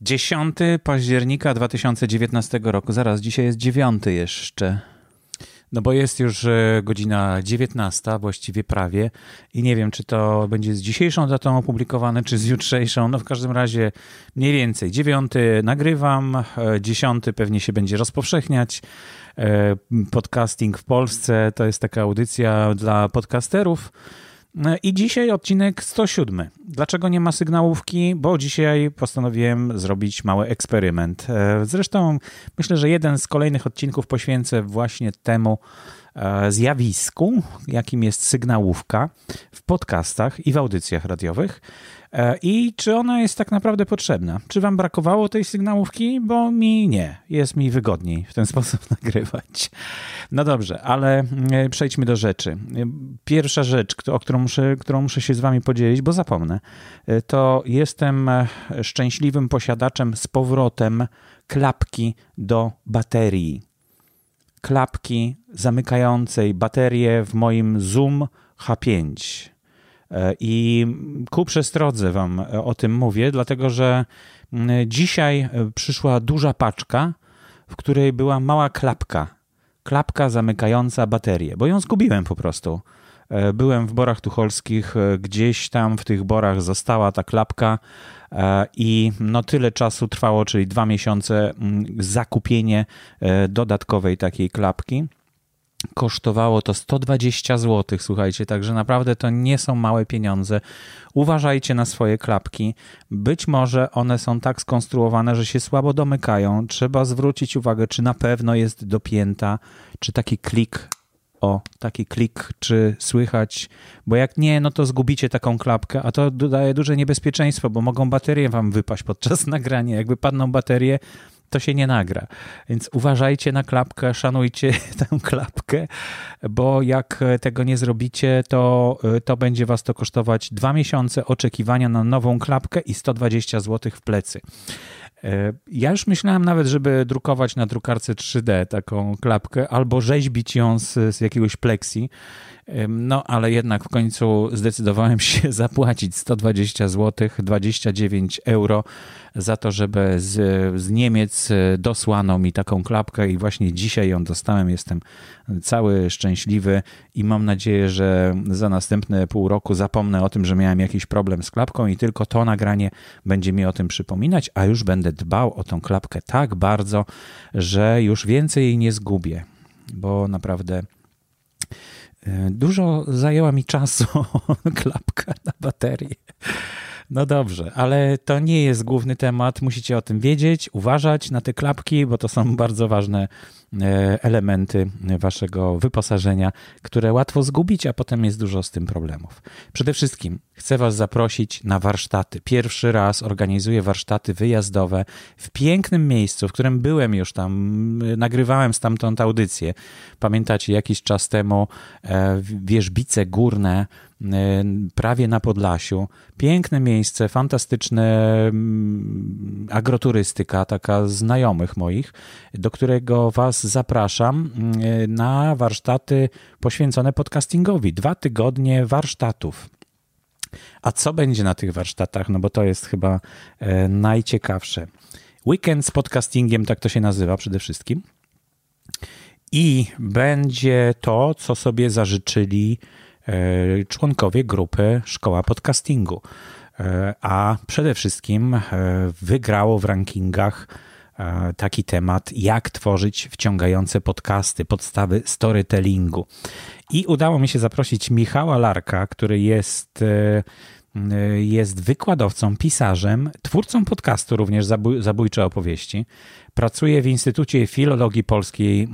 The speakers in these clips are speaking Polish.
10 października 2019 roku. Zaraz, dzisiaj jest 9 jeszcze. No bo jest już e, godzina 19, właściwie prawie, i nie wiem, czy to będzie z dzisiejszą datą opublikowane, czy z jutrzejszą. No w każdym razie mniej więcej. 9 nagrywam, 10 e, pewnie się będzie rozpowszechniać. E, podcasting w Polsce to jest taka audycja dla podcasterów. I dzisiaj odcinek 107. Dlaczego nie ma sygnałówki? Bo dzisiaj postanowiłem zrobić mały eksperyment. E, zresztą myślę, że jeden z kolejnych odcinków poświęcę właśnie temu e, zjawisku, jakim jest sygnałówka w podcastach i w audycjach radiowych. E, I czy ona jest tak naprawdę potrzebna? Czy wam brakowało tej sygnałówki? Bo mi nie. Jest mi wygodniej w ten sposób nagrywać. No dobrze, ale e, przejdźmy do rzeczy. Pierwsza rzecz, o którą muszę, którą muszę się z wami podzielić, bo zapomnę, e, to jestem szczęśliwym posiadaczem z powrotem klapki do baterii. Klapki zamykającej baterię w moim Zoom H5 E, I ku przestrodze Wam o tym mówię, dlatego że mm, dzisiaj e, przyszła duża paczka, w której była mała klapka. Klapka zamykająca baterię, bo ją zgubiłem po prostu. E, byłem w Borach Tucholskich, gdzieś tam w tych borach została ta klapka i no tyle czasu trwało, czyli dwa miesiące, mm, zakupienie dodatkowej takiej klapki. Kosztowało to 120 zł, słuchajcie, także naprawdę to nie są małe pieniądze. Uważajcie na swoje klapki. Być może one są tak skonstruowane, że się słabo domykają. Trzeba zwrócić uwagę, czy na pewno jest dopięta, czy taki klik o, taki klik, czy słychać, bo jak nie, no to zgubicie taką klapkę, a to daje duże niebezpieczeństwo, bo mogą baterie wam wypaść podczas nagrania. Jakby padną baterie, to się nie nagra. Więc uważajcie na klapkę, szanujcie tę klapkę, bo jak tego nie zrobicie, to, to będzie was to kosztować dwa miesiące oczekiwania na nową klapkę i 120 zł w plecy. E, ja już myślałem nawet, żeby drukować na drukarce 3D taką klapkę albo rzeźbić ją z, z jakiegoś pleksji, no, ale jednak w końcu zdecydowałem się zapłacić 120 zł, 29 euro za to, żeby z, z Niemiec dosłano mi taką klapkę i właśnie dzisiaj ją dostałem. Jestem cały szczęśliwy i mam nadzieję, że za następne pół roku zapomnę o tym, że miałem jakiś problem z klapką i tylko to nagranie będzie mi o tym przypominać, a już będę dbał o tą klapkę tak bardzo, że już więcej jej nie zgubię, bo naprawdę E, dużo zajęła mi czasu klapka na baterię. No dobrze, ale to nie jest główny temat. Musicie o tym wiedzieć, uważać na te klapki, bo to są bardzo ważne elementy waszego wyposażenia, które łatwo zgubić, a potem jest dużo z tym problemów. Przede wszystkim chcę was zaprosić na warsztaty. Pierwszy raz organizuję warsztaty wyjazdowe w pięknym miejscu, w którym byłem już tam, nagrywałem stamtąd audycję. Pamiętacie, jakiś czas temu e, wieżbice górne E, prawie na Podlasiu. Piękne miejsce, fantastyczne agroturystyka, taka znajomych moich, do którego Was zapraszam e, na warsztaty poświęcone podcastingowi. Dwa tygodnie warsztatów. A co będzie na tych warsztatach? No bo to jest chyba e, najciekawsze. Weekend z podcastingiem, tak to się nazywa przede wszystkim. I będzie to, co sobie zażyczyli E, członkowie grupy Szkoła Podcastingu. A przede wszystkim wygrało w rankingach taki temat, jak tworzyć wciągające podcasty, podstawy storytellingu. I udało mi się zaprosić Michała Larka, który jest jest wykładowcą, pisarzem, twórcą podcastu również Zabój, Zabójcze Opowieści. Pracuje w Instytucie Filologii Polskiej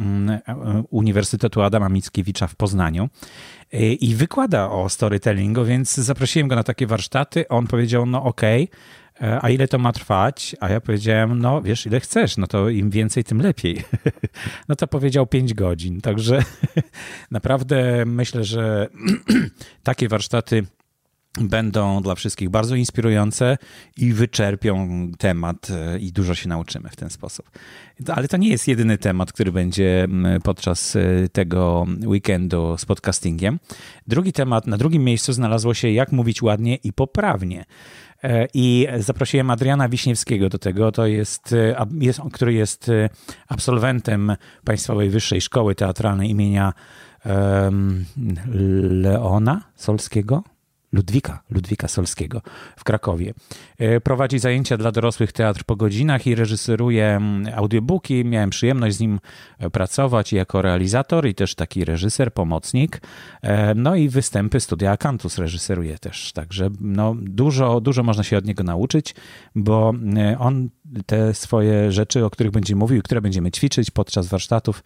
Uniwersytetu Adama Mickiewicza w Poznaniu i wykłada o storytellingu, więc zaprosiłem go na takie warsztaty. On powiedział, no okej, okay, a ile to ma trwać? A ja powiedziałem, no wiesz, ile chcesz, no to im więcej, tym lepiej. No to powiedział 5 godzin. Także naprawdę myślę, że takie warsztaty będą dla wszystkich bardzo inspirujące i wyczerpią temat e, i dużo się nauczymy w ten sposób. Ale to nie jest jedyny temat, który będzie podczas e, tego weekendu z podcastingiem. Drugi temat, na drugim miejscu znalazło się jak mówić ładnie i poprawnie. I zaprosiłem Adriana Wiśniewskiego do tego, to jest, jest, który jest absolwentem Państwowej Wyższej Szkoły Teatralnej imienia um, Leona Solskiego. Ludwika, Ludwika Solskiego w Krakowie. E, prowadzi zajęcia dla dorosłych teatr po godzinach i reżyseruje mm, audiobooki. Miałem przyjemność z nim e, pracować jako realizator i też taki reżyser, pomocnik. E, no i występy Studia Akantus reżyseruje też. Także no, dużo, dużo można się od niego nauczyć, bo on te swoje rzeczy, o których będzie mówił, które będziemy ćwiczyć podczas warsztatów,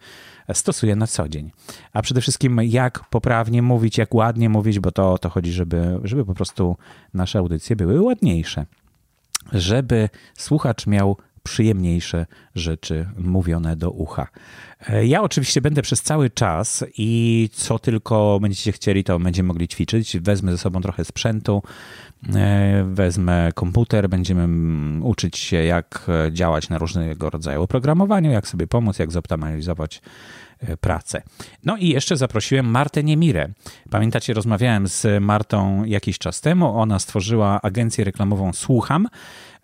stosuje na co dzień. A przede wszystkim jak poprawnie mówić, jak ładnie mówić, bo to o to chodzi, żeby, żeby po prostu nasze audycje były ładniejsze. Żeby słuchacz miał przyjemniejsze rzeczy mówione do ucha. Ja oczywiście będę przez cały czas i co tylko będziecie chcieli, to będziemy mogli ćwiczyć. Wezmę ze sobą trochę sprzętu, e, wezmę komputer, będziemy uczyć się, jak działać na różnego rodzaju oprogramowaniu, jak sobie pomóc, jak zoptymalizować e, pracę. No i jeszcze zaprosiłem Martę Niemirę. Pamiętacie, rozmawiałem z Martą jakiś czas temu. Ona stworzyła agencję reklamową Słucham.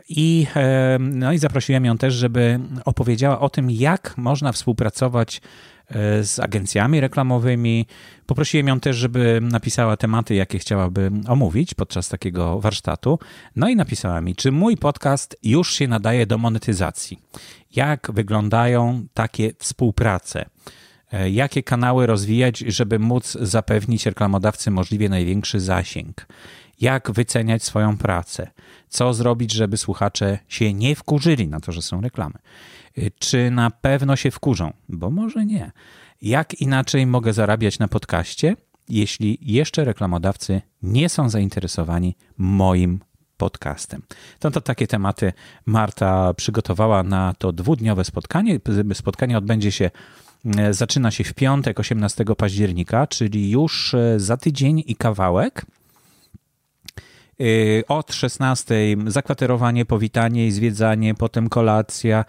I, e, no i zaprosiłem ją też, żeby opowiedziała o tym, jak można współpracować e, z agencjami reklamowymi. Poprosiłem ją też, żeby napisała tematy, jakie chciałaby omówić podczas takiego warsztatu. No i napisała mi, czy mój podcast już się nadaje do monetyzacji. Jak wyglądają takie współprace? E, jakie kanały rozwijać, żeby móc zapewnić reklamodawcy możliwie największy zasięg? Jak wyceniać swoją pracę, co zrobić, żeby słuchacze się nie wkurzyli na to, że są reklamy. Y, czy na pewno się wkurzą? Bo może nie. Jak inaczej mogę zarabiać na podcaście, jeśli jeszcze reklamodawcy nie są zainteresowani moim podcastem. To, to takie tematy Marta przygotowała na to dwudniowe spotkanie. Spotkanie odbędzie się, y, zaczyna się w piątek, 18 października, czyli już y, za tydzień i kawałek. Y, od 16 zakwaterowanie, powitanie i zwiedzanie, potem kolacja,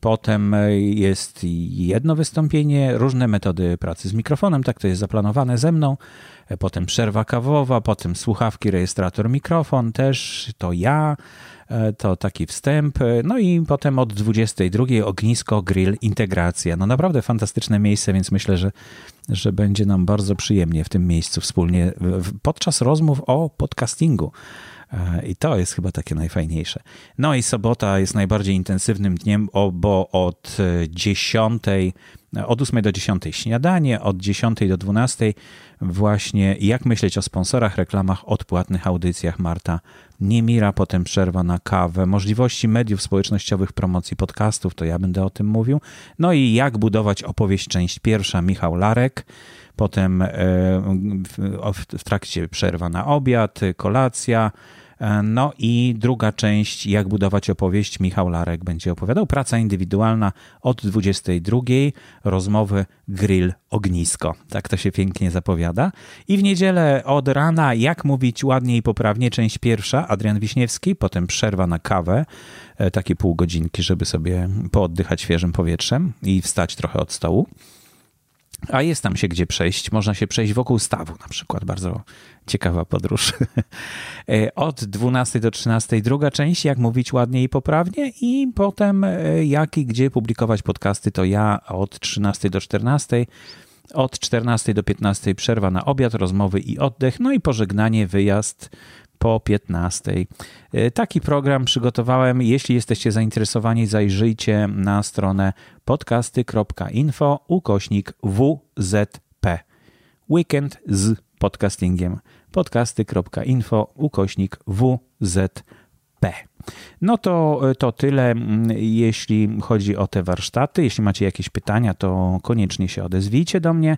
potem jest jedno wystąpienie, różne metody pracy z mikrofonem, tak to jest zaplanowane ze mną, potem przerwa kawowa, potem słuchawki, rejestrator, mikrofon, też to ja, E, to taki wstęp. E, no i potem od 22 ognisko, grill, integracja. No naprawdę fantastyczne miejsce, więc myślę, że, że będzie nam bardzo przyjemnie w tym miejscu wspólnie podczas rozmów o podcastingu. E, I to jest chyba takie najfajniejsze. No i sobota jest najbardziej intensywnym dniem, bo od 10, od 8 do 10 śniadanie, od 10 do 12 właśnie jak myśleć o sponsorach, reklamach, odpłatnych audycjach Marta Niemira, potem przerwa na kawę, możliwości mediów społecznościowych, promocji podcastów, to ja będę o tym mówił. No i jak budować opowieść, część pierwsza, Michał Larek, potem e, w trakcie przerwa na obiad, kolacja, no i druga część, jak budować opowieść, Michał Larek będzie opowiadał. Praca indywidualna od 22, rozmowy grill ognisko. Tak to się pięknie zapowiada. I w niedzielę od rana, jak mówić ładnie i poprawnie, część pierwsza, Adrian Wiśniewski, potem przerwa na kawę, e, takie pół godzinki, żeby sobie pooddychać świeżym powietrzem i wstać trochę od stołu. A jest tam się gdzie przejść. Można się przejść wokół stawu na przykład. Bardzo ciekawa podróż. E, od 12 do 13 druga część, jak mówić ładnie i poprawnie i potem e, jak i gdzie publikować podcasty, to ja od 13 do 14 od 14 do 15 przerwa na obiad, rozmowy i oddech, no i pożegnanie, wyjazd po 15. E, taki program przygotowałem. Jeśli jesteście zainteresowani, zajrzyjcie na stronę podcasty.info ukośnik WZP. Weekend z podcastingiem. podcasty.info ukośnik WZP. No to, to tyle, mm, jeśli chodzi o te warsztaty. Jeśli macie jakieś pytania, to koniecznie się odezwijcie do mnie.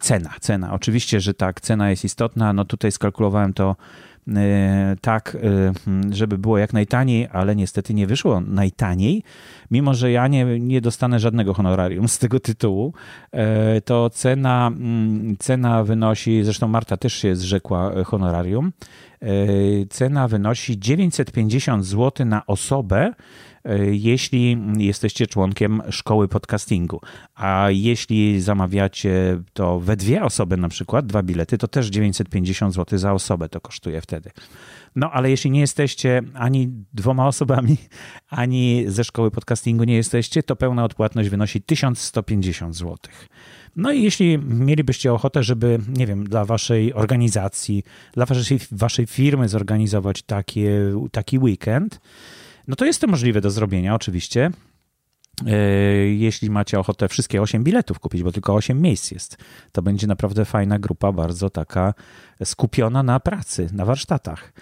Cena, cena. Oczywiście, że tak, cena jest istotna. No tutaj skalkulowałem to E, tak, e, żeby było jak najtaniej, ale niestety nie wyszło najtaniej, mimo że ja nie, nie dostanę żadnego honorarium z tego tytułu, e, to cena, mm, cena wynosi, zresztą Marta też się zrzekła honorarium, cena wynosi 950 zł na osobę jeśli jesteście członkiem szkoły podcastingu. A jeśli zamawiacie to we dwie osoby na przykład, dwa bilety, to też 950 zł za osobę to kosztuje wtedy. No ale jeśli nie jesteście ani dwoma osobami, ani ze szkoły podcastingu nie jesteście, to pełna odpłatność wynosi 1150 zł. No i jeśli mielibyście ochotę, żeby, nie wiem, dla waszej organizacji, dla waszej, waszej firmy zorganizować takie, taki weekend, no to jest to możliwe do zrobienia, oczywiście. E, jeśli macie ochotę wszystkie 8 biletów kupić, bo tylko 8 miejsc jest, to będzie naprawdę fajna grupa, bardzo taka skupiona na pracy, na warsztatach.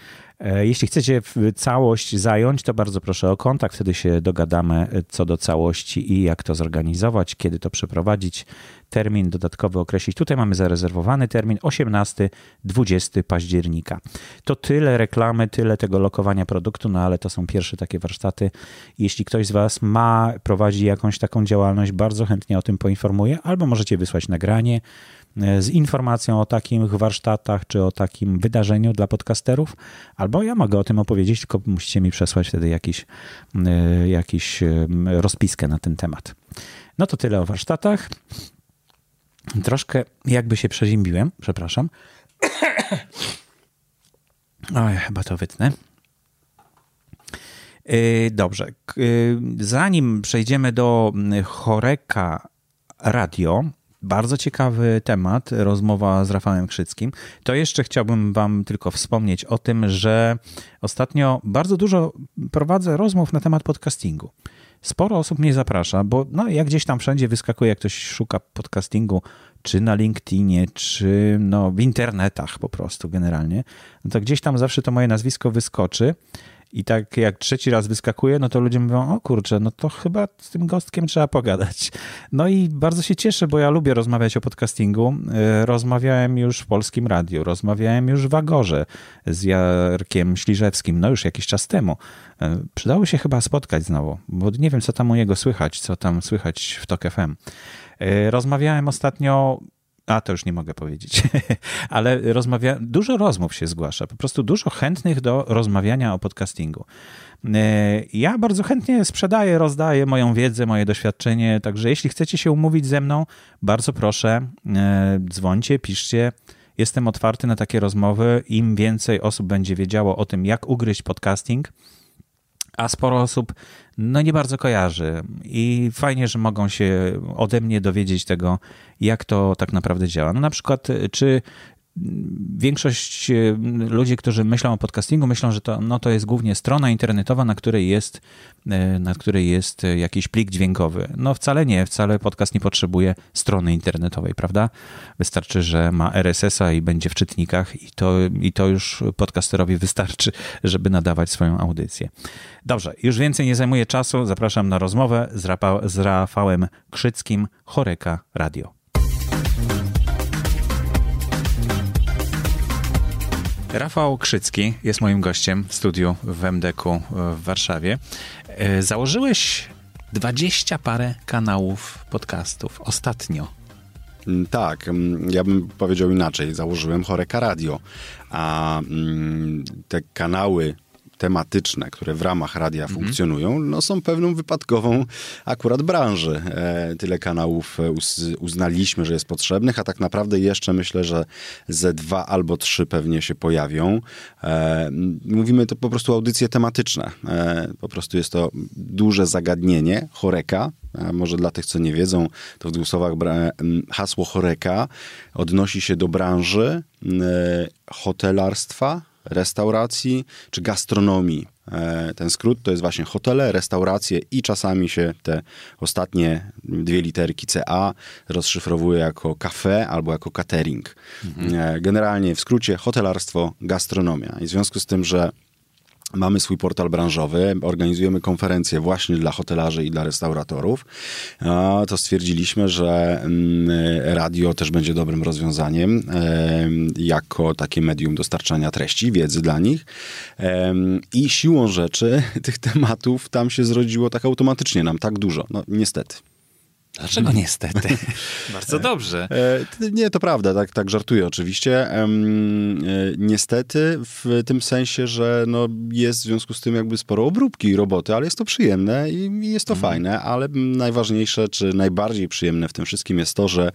E, jeśli chcecie całość zająć, to bardzo proszę o kontakt, wtedy się dogadamy e, co do całości i jak to zorganizować, kiedy to przeprowadzić, termin dodatkowy określić. Tutaj mamy zarezerwowany termin 18-20 października. To tyle reklamy, tyle tego lokowania produktu, no ale to są pierwsze takie warsztaty. Jeśli ktoś z Was ma, prowadzi jakąś taką działalność, bardzo chętnie o tym poinformuję, albo możecie wysłać nagranie z informacją o takich warsztatach czy o takim wydarzeniu dla podcasterów, albo ja mogę o tym opowiedzieć, tylko musicie mi przesłać wtedy jakiś, e, jakiś e, rozpiskę na ten temat. No to tyle o warsztatach. Troszkę jakby się przezimbiłem, przepraszam. Oj, chyba to wytnę. Dobrze. Zanim przejdziemy do Choreka Radio, bardzo ciekawy temat, rozmowa z Rafałem Krzyckim. To jeszcze chciałbym Wam tylko wspomnieć o tym, że ostatnio bardzo dużo prowadzę rozmów na temat podcastingu. Sporo osób mnie zaprasza, bo no, jak gdzieś tam wszędzie wyskakuje, jak ktoś szuka podcastingu, czy na LinkedInie, czy no, w internetach po prostu generalnie, no to gdzieś tam zawsze to moje nazwisko wyskoczy. I tak jak trzeci raz wyskakuje, no to ludzie mówią, o kurczę, no to chyba z tym gostkiem trzeba pogadać. No i bardzo się cieszę, bo ja lubię rozmawiać o podcastingu. E, rozmawiałem już w Polskim Radiu, rozmawiałem już w Agorze z Jarkiem Śliżewskim, no już jakiś czas temu. E, przydało się chyba spotkać znowu, bo nie wiem, co tam u niego słychać, co tam słychać w TOK FM. E, rozmawiałem ostatnio a to już nie mogę powiedzieć, ale rozmawia, dużo rozmów się zgłasza, po prostu dużo chętnych do rozmawiania o podcastingu. E, ja bardzo chętnie sprzedaję, rozdaję moją wiedzę, moje doświadczenie, także jeśli chcecie się umówić ze mną, bardzo proszę, e, dzwońcie, piszcie. Jestem otwarty na takie rozmowy. Im więcej osób będzie wiedziało o tym, jak ugryźć podcasting, a sporo osób no nie bardzo kojarzy i fajnie, że mogą się ode mnie dowiedzieć tego, jak to tak naprawdę działa. No na przykład, czy większość e, ludzi, którzy myślą o podcastingu, myślą, że to, no to jest głównie strona internetowa, na której, jest, e, na której jest jakiś plik dźwiękowy. No wcale nie, wcale podcast nie potrzebuje strony internetowej, prawda? Wystarczy, że ma RSS-a i będzie w czytnikach i to, i to już podcasterowi wystarczy, żeby nadawać swoją audycję. Dobrze, już więcej nie zajmuję czasu. Zapraszam na rozmowę z, Rapa, z Rafałem Krzyckim, Choreka Radio. Rafał Krzycki jest moim gościem w studiu w MDK w Warszawie. E, założyłeś dwadzieścia parę kanałów podcastów ostatnio. Mm, tak, mm, ja bym powiedział inaczej. Założyłem Choreka Radio, a mm, te kanały tematyczne, które w ramach radia mhm. funkcjonują, no są pewną wypadkową akurat branży. E, tyle kanałów e, uz, uznaliśmy, że jest potrzebnych, a tak naprawdę jeszcze myślę, że ze dwa albo trzy pewnie się pojawią. E, mówimy to po prostu audycje tematyczne. E, po prostu jest to duże zagadnienie, choreka, e, może dla tych, co nie wiedzą, to w dwóch słowach hasło choreka odnosi się do branży e, hotelarstwa, restauracji czy gastronomii. E, ten skrót to jest właśnie hotele, restauracje i czasami się te ostatnie dwie literki CA rozszyfrowuje jako kafe albo jako catering. Mhm. E, generalnie w skrócie hotelarstwo, gastronomia. I w związku z tym, że Mamy swój portal branżowy, organizujemy konferencje właśnie dla hotelarzy i dla restauratorów. To stwierdziliśmy, że mm, radio też będzie dobrym rozwiązaniem jako takie medium dostarczania treści, wiedzy dla nich. I siłą rzeczy tych tematów tam się zrodziło tak automatycznie nam tak dużo. No niestety. Dlaczego niestety? Bardzo dobrze. E, nie, to prawda, tak, tak żartuję oczywiście. E, niestety w tym sensie, że no jest w związku z tym jakby sporo obróbki i roboty, ale jest to przyjemne i jest to mhm. fajne, ale najważniejsze, czy najbardziej przyjemne w tym wszystkim jest to, że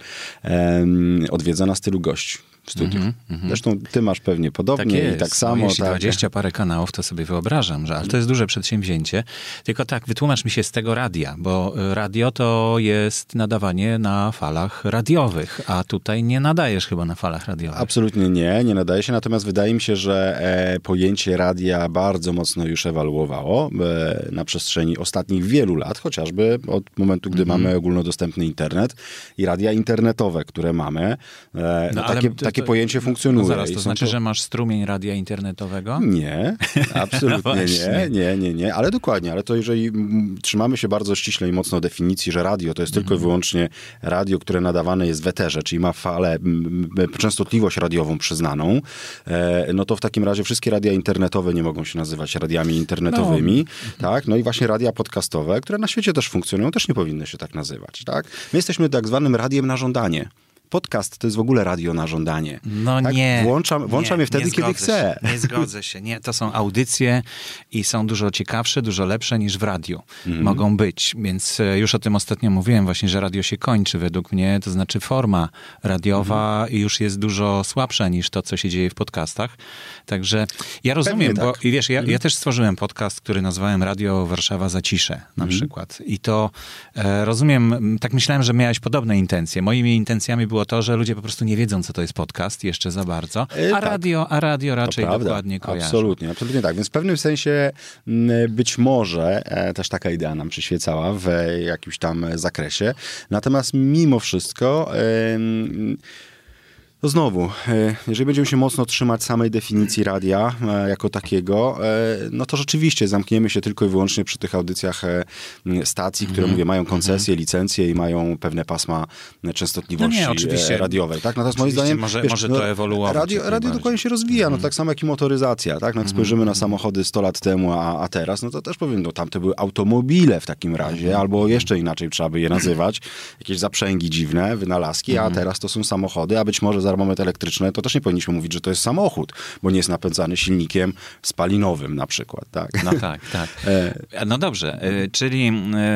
odwiedza nas tylu gości studiu. Mm -hmm, Zresztą ty masz pewnie podobnie tak i tak samo. No, jeśli tak. 20 parę kanałów, to sobie wyobrażam, że ale to jest duże przedsięwzięcie. Tylko tak, wytłumacz mi się z tego radia, bo radio to jest nadawanie na falach radiowych, a tutaj nie nadajesz chyba na falach radiowych. Absolutnie nie, nie nadaje się, natomiast wydaje mi się, że e, pojęcie radia bardzo mocno już ewoluowało e, na przestrzeni ostatnich wielu lat, chociażby od momentu, gdy mm -hmm. mamy ogólnodostępny internet i radia internetowe, które mamy. E, no, no, takie, takie takie pojęcie funkcjonuje. No zaraz, to znaczy, to... że masz strumień radia internetowego? Nie, absolutnie no nie, nie, nie, nie, ale dokładnie, ale to jeżeli trzymamy się bardzo ściśle i mocno definicji, że radio to jest tylko i mhm. wyłącznie radio, które nadawane jest w eterze, czyli ma falę, częstotliwość radiową przyznaną, e, no to w takim razie wszystkie radia internetowe nie mogą się nazywać radiami internetowymi, no. tak, no i właśnie radia podcastowe, które na świecie też funkcjonują, też nie powinny się tak nazywać, tak. My jesteśmy tak zwanym radiem na żądanie podcast to jest w ogóle radio na żądanie. No tak? nie. Włączam, włączam nie, je wtedy, kiedy chcę. nie zgodzę się. Nie, to są audycje i są dużo ciekawsze, dużo lepsze niż w radiu. Mm. Mogą być. Więc e, już o tym ostatnio mówiłem właśnie, że radio się kończy według mnie. To znaczy forma radiowa mm. już jest dużo słabsza niż to, co się dzieje w podcastach. Także ja rozumiem, tak. bo i wiesz, ja, mm. ja, też stworzyłem podcast, który nazwałem Radio Warszawa za ciszę na mm. przykład. I to e, rozumiem, tak myślałem, że miałeś podobne intencje. Moimi intencjami było było to, że ludzie po prostu nie wiedzą, co to jest podcast jeszcze za bardzo, e, a, tak. radio, a radio raczej dokładnie kojarzy. Absolutnie, absolutnie tak. Więc w pewnym sensie być może e, też taka idea nam przyświecała w jakimś tam zakresie. Natomiast mimo wszystko to znowu, e, jeżeli będziemy się mocno trzymać samej definicji radia e, jako takiego, e, no to rzeczywiście zamkniemy się tylko i wyłącznie przy tych audycjach stacji, które mm. mówię, mają koncesje, mm. licencje i mają pewne pasma częstotliwości no nie, oczywiście. radiowej. Tak? Natomiast moim zdaniem może, wiesz, może to no, ewoluować. Radio, radio dokładnie się rozwija, mm. no tak samo jak i motoryzacja. Tak? No, jak spojrzymy na samochody 100 lat temu, a, a teraz, no to też powiem, no tamte były automobile w takim razie, albo jeszcze inaczej trzeba by je nazywać, jakieś zaprzęgi dziwne, wynalazki, a teraz to są samochody, a być może za moment elektryczne, to też nie powinniśmy mówić, że to jest samochód, bo nie jest napędzany silnikiem spalinowym na przykład. Tak? No tak, tak. E, no dobrze, e, czyli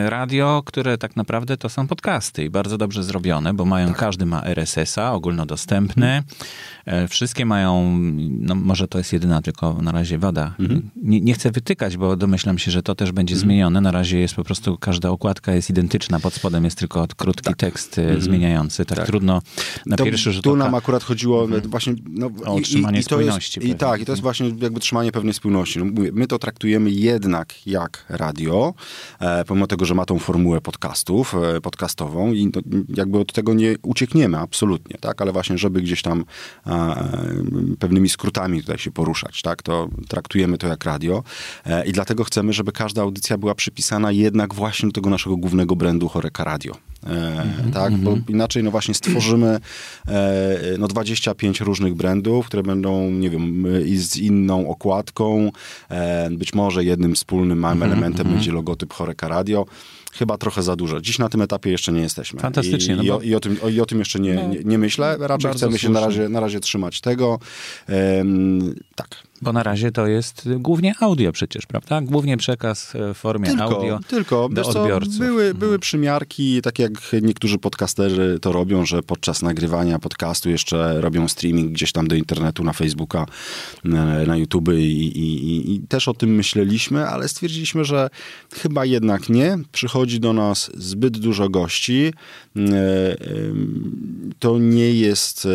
radio, które tak naprawdę to są podcasty i bardzo dobrze zrobione, bo mają, tak. każdy ma RSS-a ogólnodostępny, e, wszystkie mają, no może to jest jedyna tylko na razie wada. Mhm. Nie, nie, chcę wytykać, bo domyślam się, że to też będzie mhm. zmienione. Na razie jest po prostu, każda okładka jest identyczna, pod spodem jest tylko krótki tak. tekst mhm. zmieniający. Tak, tak, trudno na to, pierwszy rzut Tu nam akurat chodziło mhm. właśnie... No, o utrzymanie i, i spójności. Jest, I tak, i to jest właśnie jakby trzymanie pewnej spójności. No, my to traktujemy jednak jak radio, e, pomimo tego, że ma tą formułę podcastów, e, podcastową i to, jakby od tego nie uciekniemy absolutnie, tak, ale właśnie, żeby gdzieś tam e, pewnymi skrótami tutaj się poruszać, tak, to traktujemy to jak radio e, i dlatego chcemy, żeby każda audycja była przypisana jednak właśnie do tego naszego głównego brandu Horeka Radio. Mm-hmm, tak, bo mhm. inaczej no właśnie stworzymy e, no 25 różnych brandów, które będą, nie wiem, i z inną okładką, e, być może jednym wspólnym małym mm-hmm, elementem mm-hmm. będzie logotyp Horeka Radio chyba trochę za dużo. Dziś na tym etapie jeszcze nie jesteśmy. Fantastycznie. I, no i, o, i, o, tym, o, i o tym jeszcze nie, no, nie, nie myślę. Raczej chcemy się na razie, na razie trzymać tego. Um, tak. Bo na razie to jest głównie audio przecież, prawda? Głównie przekaz w formie tylko, audio tylko. do Wiesz odbiorców. Co, były, mhm. były przymiarki, tak jak niektórzy podcasterzy to robią, że podczas nagrywania podcastu jeszcze robią streaming gdzieś tam do internetu, na Facebooka, na YouTube i, i, i też o tym myśleliśmy, ale stwierdziliśmy, że chyba jednak nie. Przychodzi do nas zbyt dużo gości. To nie jest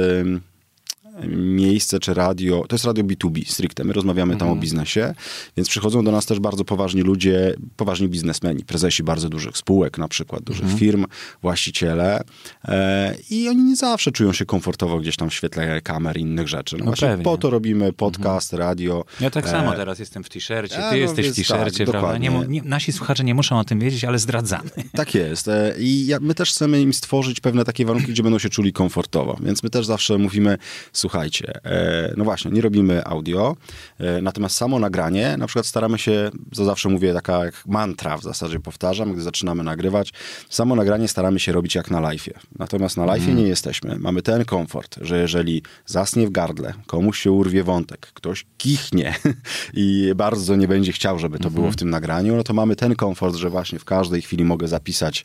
miejsce czy radio, to jest radio B2B stricte, my rozmawiamy tam o mhm. biznesie, więc przychodzą do nas też bardzo poważni ludzie, poważni biznesmeni, prezesi bardzo dużych spółek na przykład, dużych mhm. firm, właściciele e, i oni nie zawsze czują się komfortowo gdzieś tam w świetle kamer i innych rzeczy. No, no właśnie po to robimy podcast, mhm. radio. Ja tak e... samo teraz jestem w t-shircie, ty no, jesteś w t-shircie, tak, prawda? Nie, nie, nasi słuchacze nie muszą o tym wiedzieć, ale zdradzamy. Tak jest e, i ja, my też chcemy im stworzyć pewne takie warunki, gdzie będą się czuli komfortowo, więc my też zawsze mówimy, słuchaj, słuchajcie, e, no właśnie, nie robimy audio, e, natomiast samo nagranie, na przykład staramy się, to zawsze mówię, taka jak mantra w zasadzie powtarzam, gdy zaczynamy nagrywać, samo nagranie staramy się robić jak na live'ie. Natomiast na live'ie mm. nie jesteśmy. Mamy ten komfort, że jeżeli zasnie w gardle, komuś się urwie wątek, ktoś kichnie i bardzo nie będzie chciał, żeby to mm -hmm. było w tym nagraniu, no to mamy ten komfort, że właśnie w każdej chwili mogę zapisać,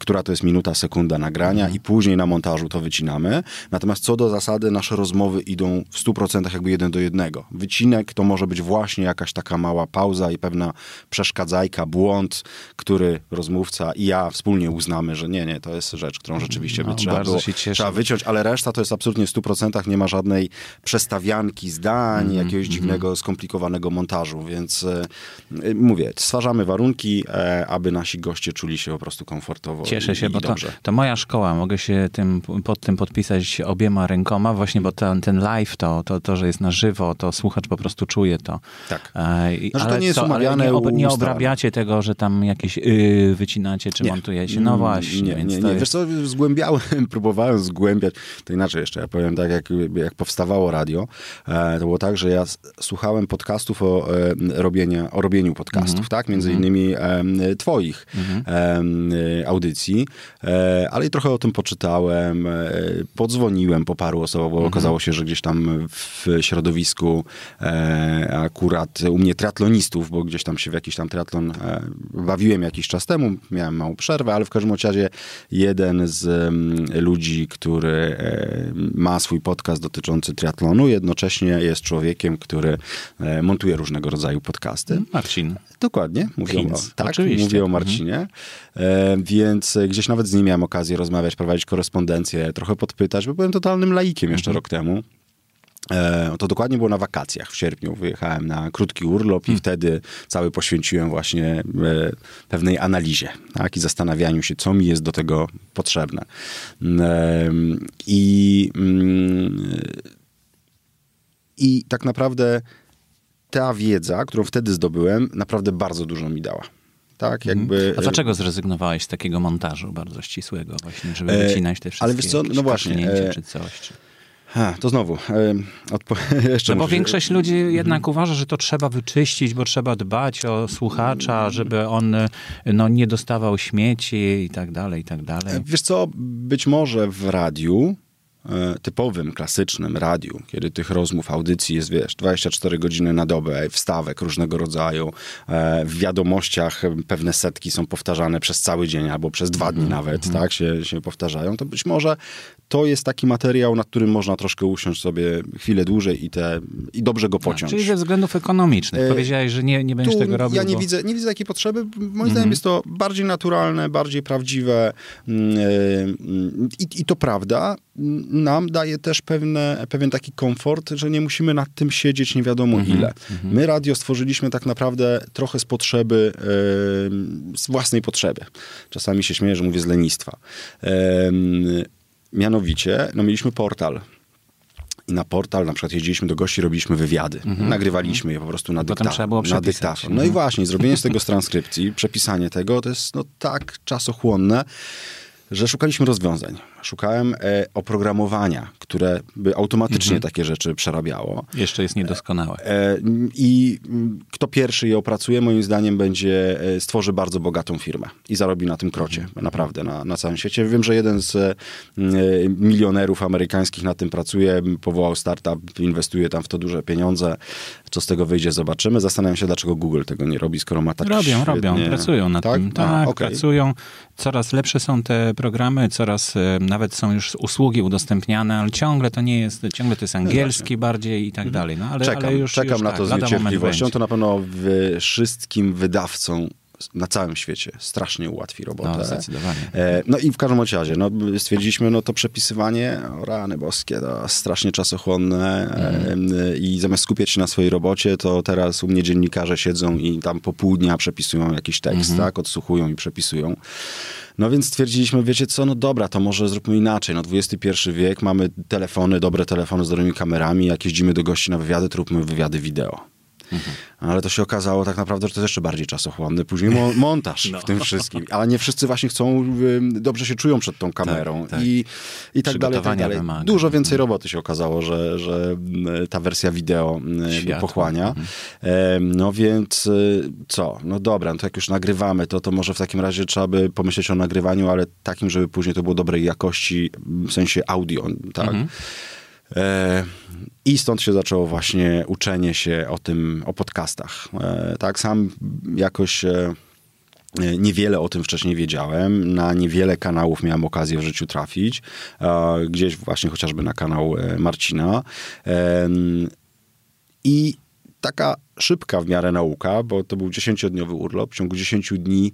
która to jest minuta, sekunda nagrania mm. i później na montażu to wycinamy. Natomiast co do zasady, nasze rozmowy idą w 100% jakby jeden do jednego. Wycinek to może być właśnie jakaś taka mała pauza i pewna przeszkadzajka, błąd, który rozmówca i ja wspólnie uznamy, że nie, nie, to jest rzecz, którą rzeczywiście no, by trzeba, było, trzeba wyciąć, ale reszta to jest absolutnie w 100% nie ma żadnej przestawianki zdań, mm, jakiegoś mm. dziwnego, skomplikowanego montażu, więc e, mówię, stwarzamy warunki, e, aby nasi goście czuli się po prostu komfortowo Cieszę się, i, bo to, to, moja szkoła, mogę się tym, pod tym podpisać obiema rękoma, właśnie, bo ten, ten live, to, to, to, że jest na żywo, to słuchacz po prostu czuje to. Tak. E, znaczy, ale to nie jest co, umawiane nie, ob, nie obrabiacie tego, że tam jakieś yy, wycinacie, czy nie. montujecie. No mm, właśnie. Nie, nie, nie. Jest... Wiesz co, zgłębiałem, próbowałem zgłębiać, to inaczej jeszcze, ja powiem tak, jak, jak powstawało radio, e, to było tak, że ja słuchałem podcastów o, e, robienia, o robieniu podcastów, mm -hmm. tak? Między -hmm. innymi twoich mm -hmm. audycji, ale i trochę o tym poczytałem, podzwoniłem po paru osobach, bo mhm. Okazało się, że gdzieś tam w środowisku e, akurat u mnie triatlonistów, bo gdzieś tam się w jakiś tam triatlon bawiłem jakiś czas temu, miałem małą przerwę, ale w każdym razie jeden z mm, ludzi, który ma swój podcast dotyczący triatlonu, jednocześnie jest człowiekiem, który montuje różnego rodzaju podcasty. Marcin. Dokładnie, mówię o, tak, Oczywiście. mówię o mhm. Marcinie, mhm. więc gdzieś nawet z nim miałem okazję rozmawiać, prowadzić korespondencję, trochę podpytać, bo byłem totalnym laikiem jeszcze mhm. Rok temu. E, to dokładnie było na wakacjach w sierpniu. Wyjechałem na krótki urlop i hmm. wtedy cały poświęciłem właśnie e, pewnej analizie tak? i zastanawianiu się, co mi jest do tego potrzebne. E, I, mm, i tak naprawdę ta wiedza, którą wtedy zdobyłem, naprawdę bardzo dużo mi dała. Tak, mhm. jakby... A dlaczego zrezygnowałeś z takiego montażu bardzo ścisłego właśnie, żeby e, wycinać te wszystkie Ale wiesz co, no właśnie. Czy coś? Czy... Ha, to znowu. Jeszcze no bo większość ludzi jednak mhm. uważa, że to trzeba wyczyścić, bo trzeba dbać o słuchacza, żeby on no, nie dostawał śmieci i tak dalej, i tak dalej. E, wiesz co, być może w radiu E, typowym, klasycznym radiu, kiedy tych rozmów, audycji jest, wiesz, 24 godziny na dobę, wstawek różnego rodzaju, e, w wiadomościach pewne setki są powtarzane przez cały dzień albo przez dwa dni mhm, nawet, mm -hmm. tak, się, się powtarzają, to być może to jest taki materiał, nad którym można troszkę usiąść sobie chwilę dłużej i, te, i dobrze go pociąć. A, czyli ze względów ekonomicznych. E, Powiedziałeś, że nie, nie będziesz tego robił. Ja nie, bo... widzę, nie widzę takiej potrzeby. Moim mm -hmm. zdaniem jest to bardziej naturalne, bardziej prawdziwe mm, i, i to prawda nam daje też pewne, pewien taki komfort, że nie musimy nad tym siedzieć nie wiadomo -hmm, ile. -hmm. My radio stworzyliśmy tak naprawdę trochę z potrzeby, z własnej potrzeby. Czasami się śmieję, że mówię z lenistwa. Mianowicie, no mieliśmy portal i na portal na przykład jeździliśmy do gości, robiliśmy wywiady. Mhm. Nagrywaliśmy je po prostu na, dykta trzeba było na dyktafon. No i mhm. właśnie, zrobienie z tego z transkrypcji, przepisanie tego, to jest no tak czasochłonne, że szukaliśmy rozwiązań. Szukałem e, oprogramowania, które by automatycznie mhm. takie rzeczy przerabiało. Jeszcze jest niedoskonałe. E, I kto pierwszy je opracuje, moim zdaniem, będzie e, stworzy bardzo bogatą firmę i zarobi na tym krocie, mhm. naprawdę, na, na całym świecie. Wiem, że jeden z e, milionerów amerykańskich na tym pracuje, powołał startup, inwestuje tam w to duże pieniądze. Co z tego wyjdzie, zobaczymy. Zastanawiam się, dlaczego Google tego nie robi, skoro ma tak Robią, świetnie... robią, pracują nad tak? tym. Tak, A, okay. pracują. Coraz lepsze są te programy, coraz e, nawet są już usługi udostępniane, ale ciągle to nie jest, ciągle to jest angielski no bardziej i tak mhm. dalej. No, ale, czekam, ale już, czekam już na tak, to z niecierpliwością. To na pewno wszystkim wydawcom na całym świecie strasznie ułatwi robotę. No, zdecydowanie. E, no i w każdym razie, no, stwierdziliśmy, no to przepisywanie, o rany boskie, to strasznie czasochłonne mm. i zamiast skupiać się na swojej robocie, to teraz u mnie dziennikarze siedzą i tam po pół dnia przepisują jakiś tekst, mm tak, odsłuchują i przepisują. No więc stwierdziliśmy, wiecie co, no dobra, to może zróbmy inaczej. No XXI wiek, mamy telefony, dobre telefony z dobrymi kamerami, jak jeździmy do gości na wywiady, to róbmy wywiady wideo. Mhm. Ale to się okazało tak naprawdę, że to jest jeszcze bardziej czasochłonny. Później mo montaż no. w tym wszystkim. Ale nie wszyscy właśnie chcą, dobrze się czują przed tą kamerą tak, tak. I, i tak dalej. Tak dalej. Dużo więcej mhm. roboty się okazało, że, że ta wersja wideo pochłania. Mhm. No więc y, co? No dobra, no to jak już nagrywamy, to, to może w takim razie trzeba by pomyśleć o nagrywaniu, ale takim, żeby później to było dobrej jakości, w sensie audio, tak? Mhm. E, I stąd się zaczęło właśnie uczenie się o tym, o podcastach. E, tak, sam jakoś e, Niewiele o tym wcześniej wiedziałem. Na niewiele kanałów miałem okazję w życiu trafić. Gdzieś właśnie chociażby na kanał Marcina. I taka szybka w miarę nauka, bo to był 10-dniowy urlop. W ciągu 10 dni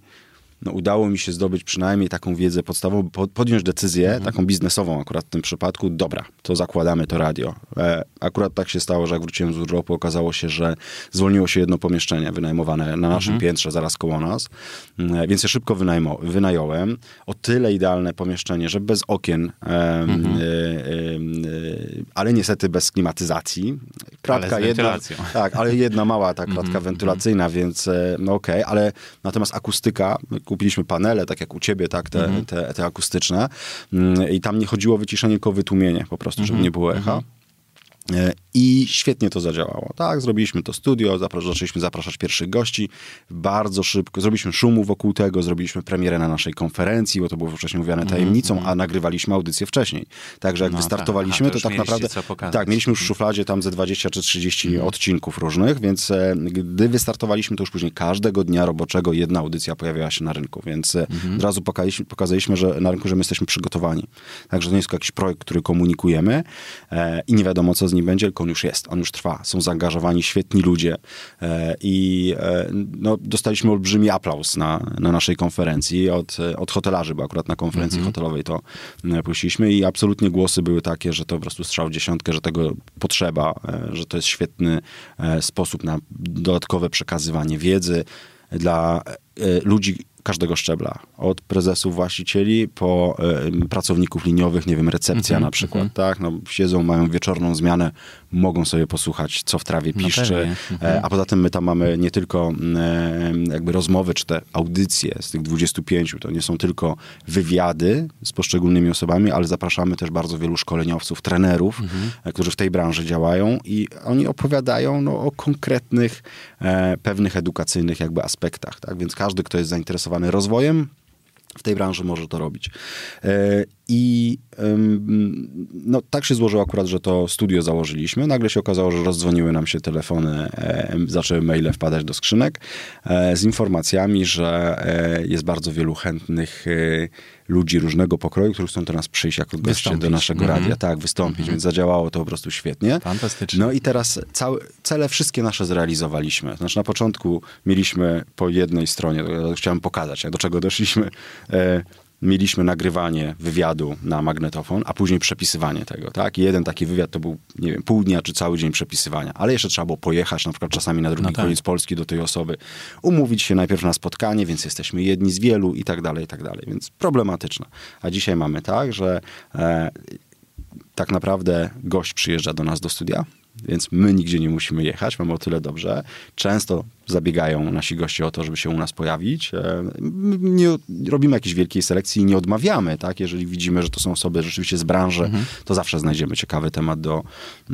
no, udało mi się zdobyć przynajmniej taką wiedzę podstawową, podjąć decyzję, mhm. taką biznesową akurat w tym przypadku, dobra, to zakładamy to radio. E, akurat tak się stało, że jak wróciłem z urlopu, okazało się, że zwolniło się jedno pomieszczenie wynajmowane na naszym mhm. piętrze, zaraz koło nas, e, więc je szybko wynająłem. O tyle idealne pomieszczenie, że bez okien, e, mhm. E, e, ale niestety bez klimatyzacji. Kratka ale jedna, tak, ale jedna mała ta kratka mhm. wentylacyjna, więc e, no okej, okay, ale natomiast akustyka, kupiliśmy panele, tak jak u ciebie, tak, te, mhm. te, te akustyczne mm, i tam nie chodziło o wyciszenie, tylko wytłumienie po prostu, żeby mhm. nie było echa. Mhm. E, I świetnie to zadziałało. Tak, zrobiliśmy to studio, zaczęliśmy zapraszać pierwszych gości. Bardzo szybko zrobiliśmy szumu wokół tego, zrobiliśmy premierę na naszej konferencji, bo to było wcześniej mówione mhm, tajemnicą, mm, a nagrywaliśmy audycję wcześniej. Także jak no, wystartowaliśmy, tak. to, to tak naprawdę. Tak, mieliśmy już w szufladzie tam ze 20 czy 30 mm. odcinków różnych, więc e, gdy wystartowaliśmy, to już później każdego dnia roboczego jedna audycja pojawiała się na rynku, więc mm. od razu pokazaliśmy, pokazaliśmy, że na rynku, że my jesteśmy przygotowani. Także to nie jest jakiś projekt, który komunikujemy e, i nie wiadomo, co z nim będzie, tylko on już jest, on już trwa. Są zaangażowani świetni ludzie e, i e, no, dostaliśmy olbrzymi aplauz na, na naszej konferencji od, od hotelarzy, bo akurat na konferencji -hmm. hotelowej to e, puściliśmy i absolutnie głosy były takie, że to po prostu strzał dziesiątkę, że tego potrzeba, że to jest świetny sposób na dodatkowe przekazywanie wiedzy dla ludzi, każdego szczebla. Od prezesów, właścicieli po y, pracowników liniowych, nie wiem, recepcja mm -hmm, na przykład, mm -hmm. tak? No, siedzą, mają wieczorną zmianę, mogą sobie posłuchać, co w trawie no piszczy. Mm -hmm. a poza tym my tam mamy nie tylko y, jakby rozmowy, czy te audycje z tych 25, to nie są tylko wywiady z poszczególnymi osobami, ale zapraszamy też bardzo wielu szkoleniowców, trenerów, mhm. którzy w tej branży działają i oni opowiadają no, o konkretnych, e, pewnych edukacyjnych jakby aspektach, tak? Więc każdy, kto jest zainteresowany zainteresowany rozwojem, w tej branży może to robić. E, I no, tak się złożyło akurat, że to studio założyliśmy. Nagle się okazało, że rozdzwoniły nam się telefony, zaczęły maile wpadać do skrzynek e, z informacjami, że e, jest bardzo wielu chętnych ludzi różnego pokroju, którzy chcą do nas przyjść jako goście do naszego mm -hmm. radia. Tak, wystąpić, mm -hmm. więc zadziałało to po prostu świetnie. Fantastycznie. No i teraz całe, cele wszystkie nasze zrealizowaliśmy. Znaczy na początku mieliśmy po jednej stronie, chciałem pokazać, do czego doszliśmy, e, mieliśmy nagrywanie wywiadu na magnetofon, a później przepisywanie tego, tak? I jeden taki wywiad to był, nie wiem, pół dnia czy cały dzień przepisywania, ale jeszcze trzeba było pojechać na przykład czasami na drugi no tak. koniec Polski do tej osoby, umówić się najpierw na spotkanie, więc jesteśmy jedni z wielu i tak dalej, i tak dalej, więc problematyczne. A dzisiaj mamy tak, że e, tak naprawdę gość przyjeżdża do nas do studia, więc my nigdzie nie musimy jechać, mamy o tyle dobrze. Często zabiegają nasi goście o to, żeby się u nas pojawić. E, nie robimy jakiejś wielkiej selekcji i nie odmawiamy, tak? Jeżeli widzimy, że to są osoby rzeczywiście z branży, mhm. to zawsze znajdziemy ciekawy temat do,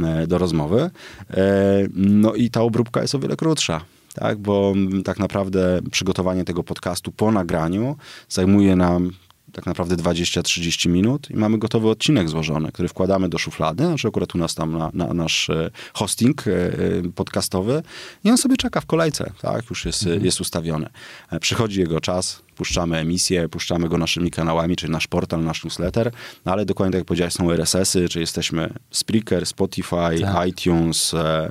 e, do rozmowy. E, no i ta obróbka jest o wiele krótsza tak? Bo tak naprawdę przygotowanie tego podcastu po nagraniu zajmuje nam tak naprawdę 20-30 minut i mamy gotowy odcinek złożony, który wkładamy do szuflady, znaczy akurat u nas tam na, na nasz e, hosting e, e, podcastowy i on sobie czeka w kolejce, tak, już jest, mhm. jest ustawiony. Przychodzi jego czas, puszczamy emisję, puszczamy go naszymi kanałami, czyli nasz portal, nasz newsletter, no ale dokładnie tak jak powiedziałeś, są RSS-y, czy jesteśmy Spreaker, Spotify, tak. iTunes, e,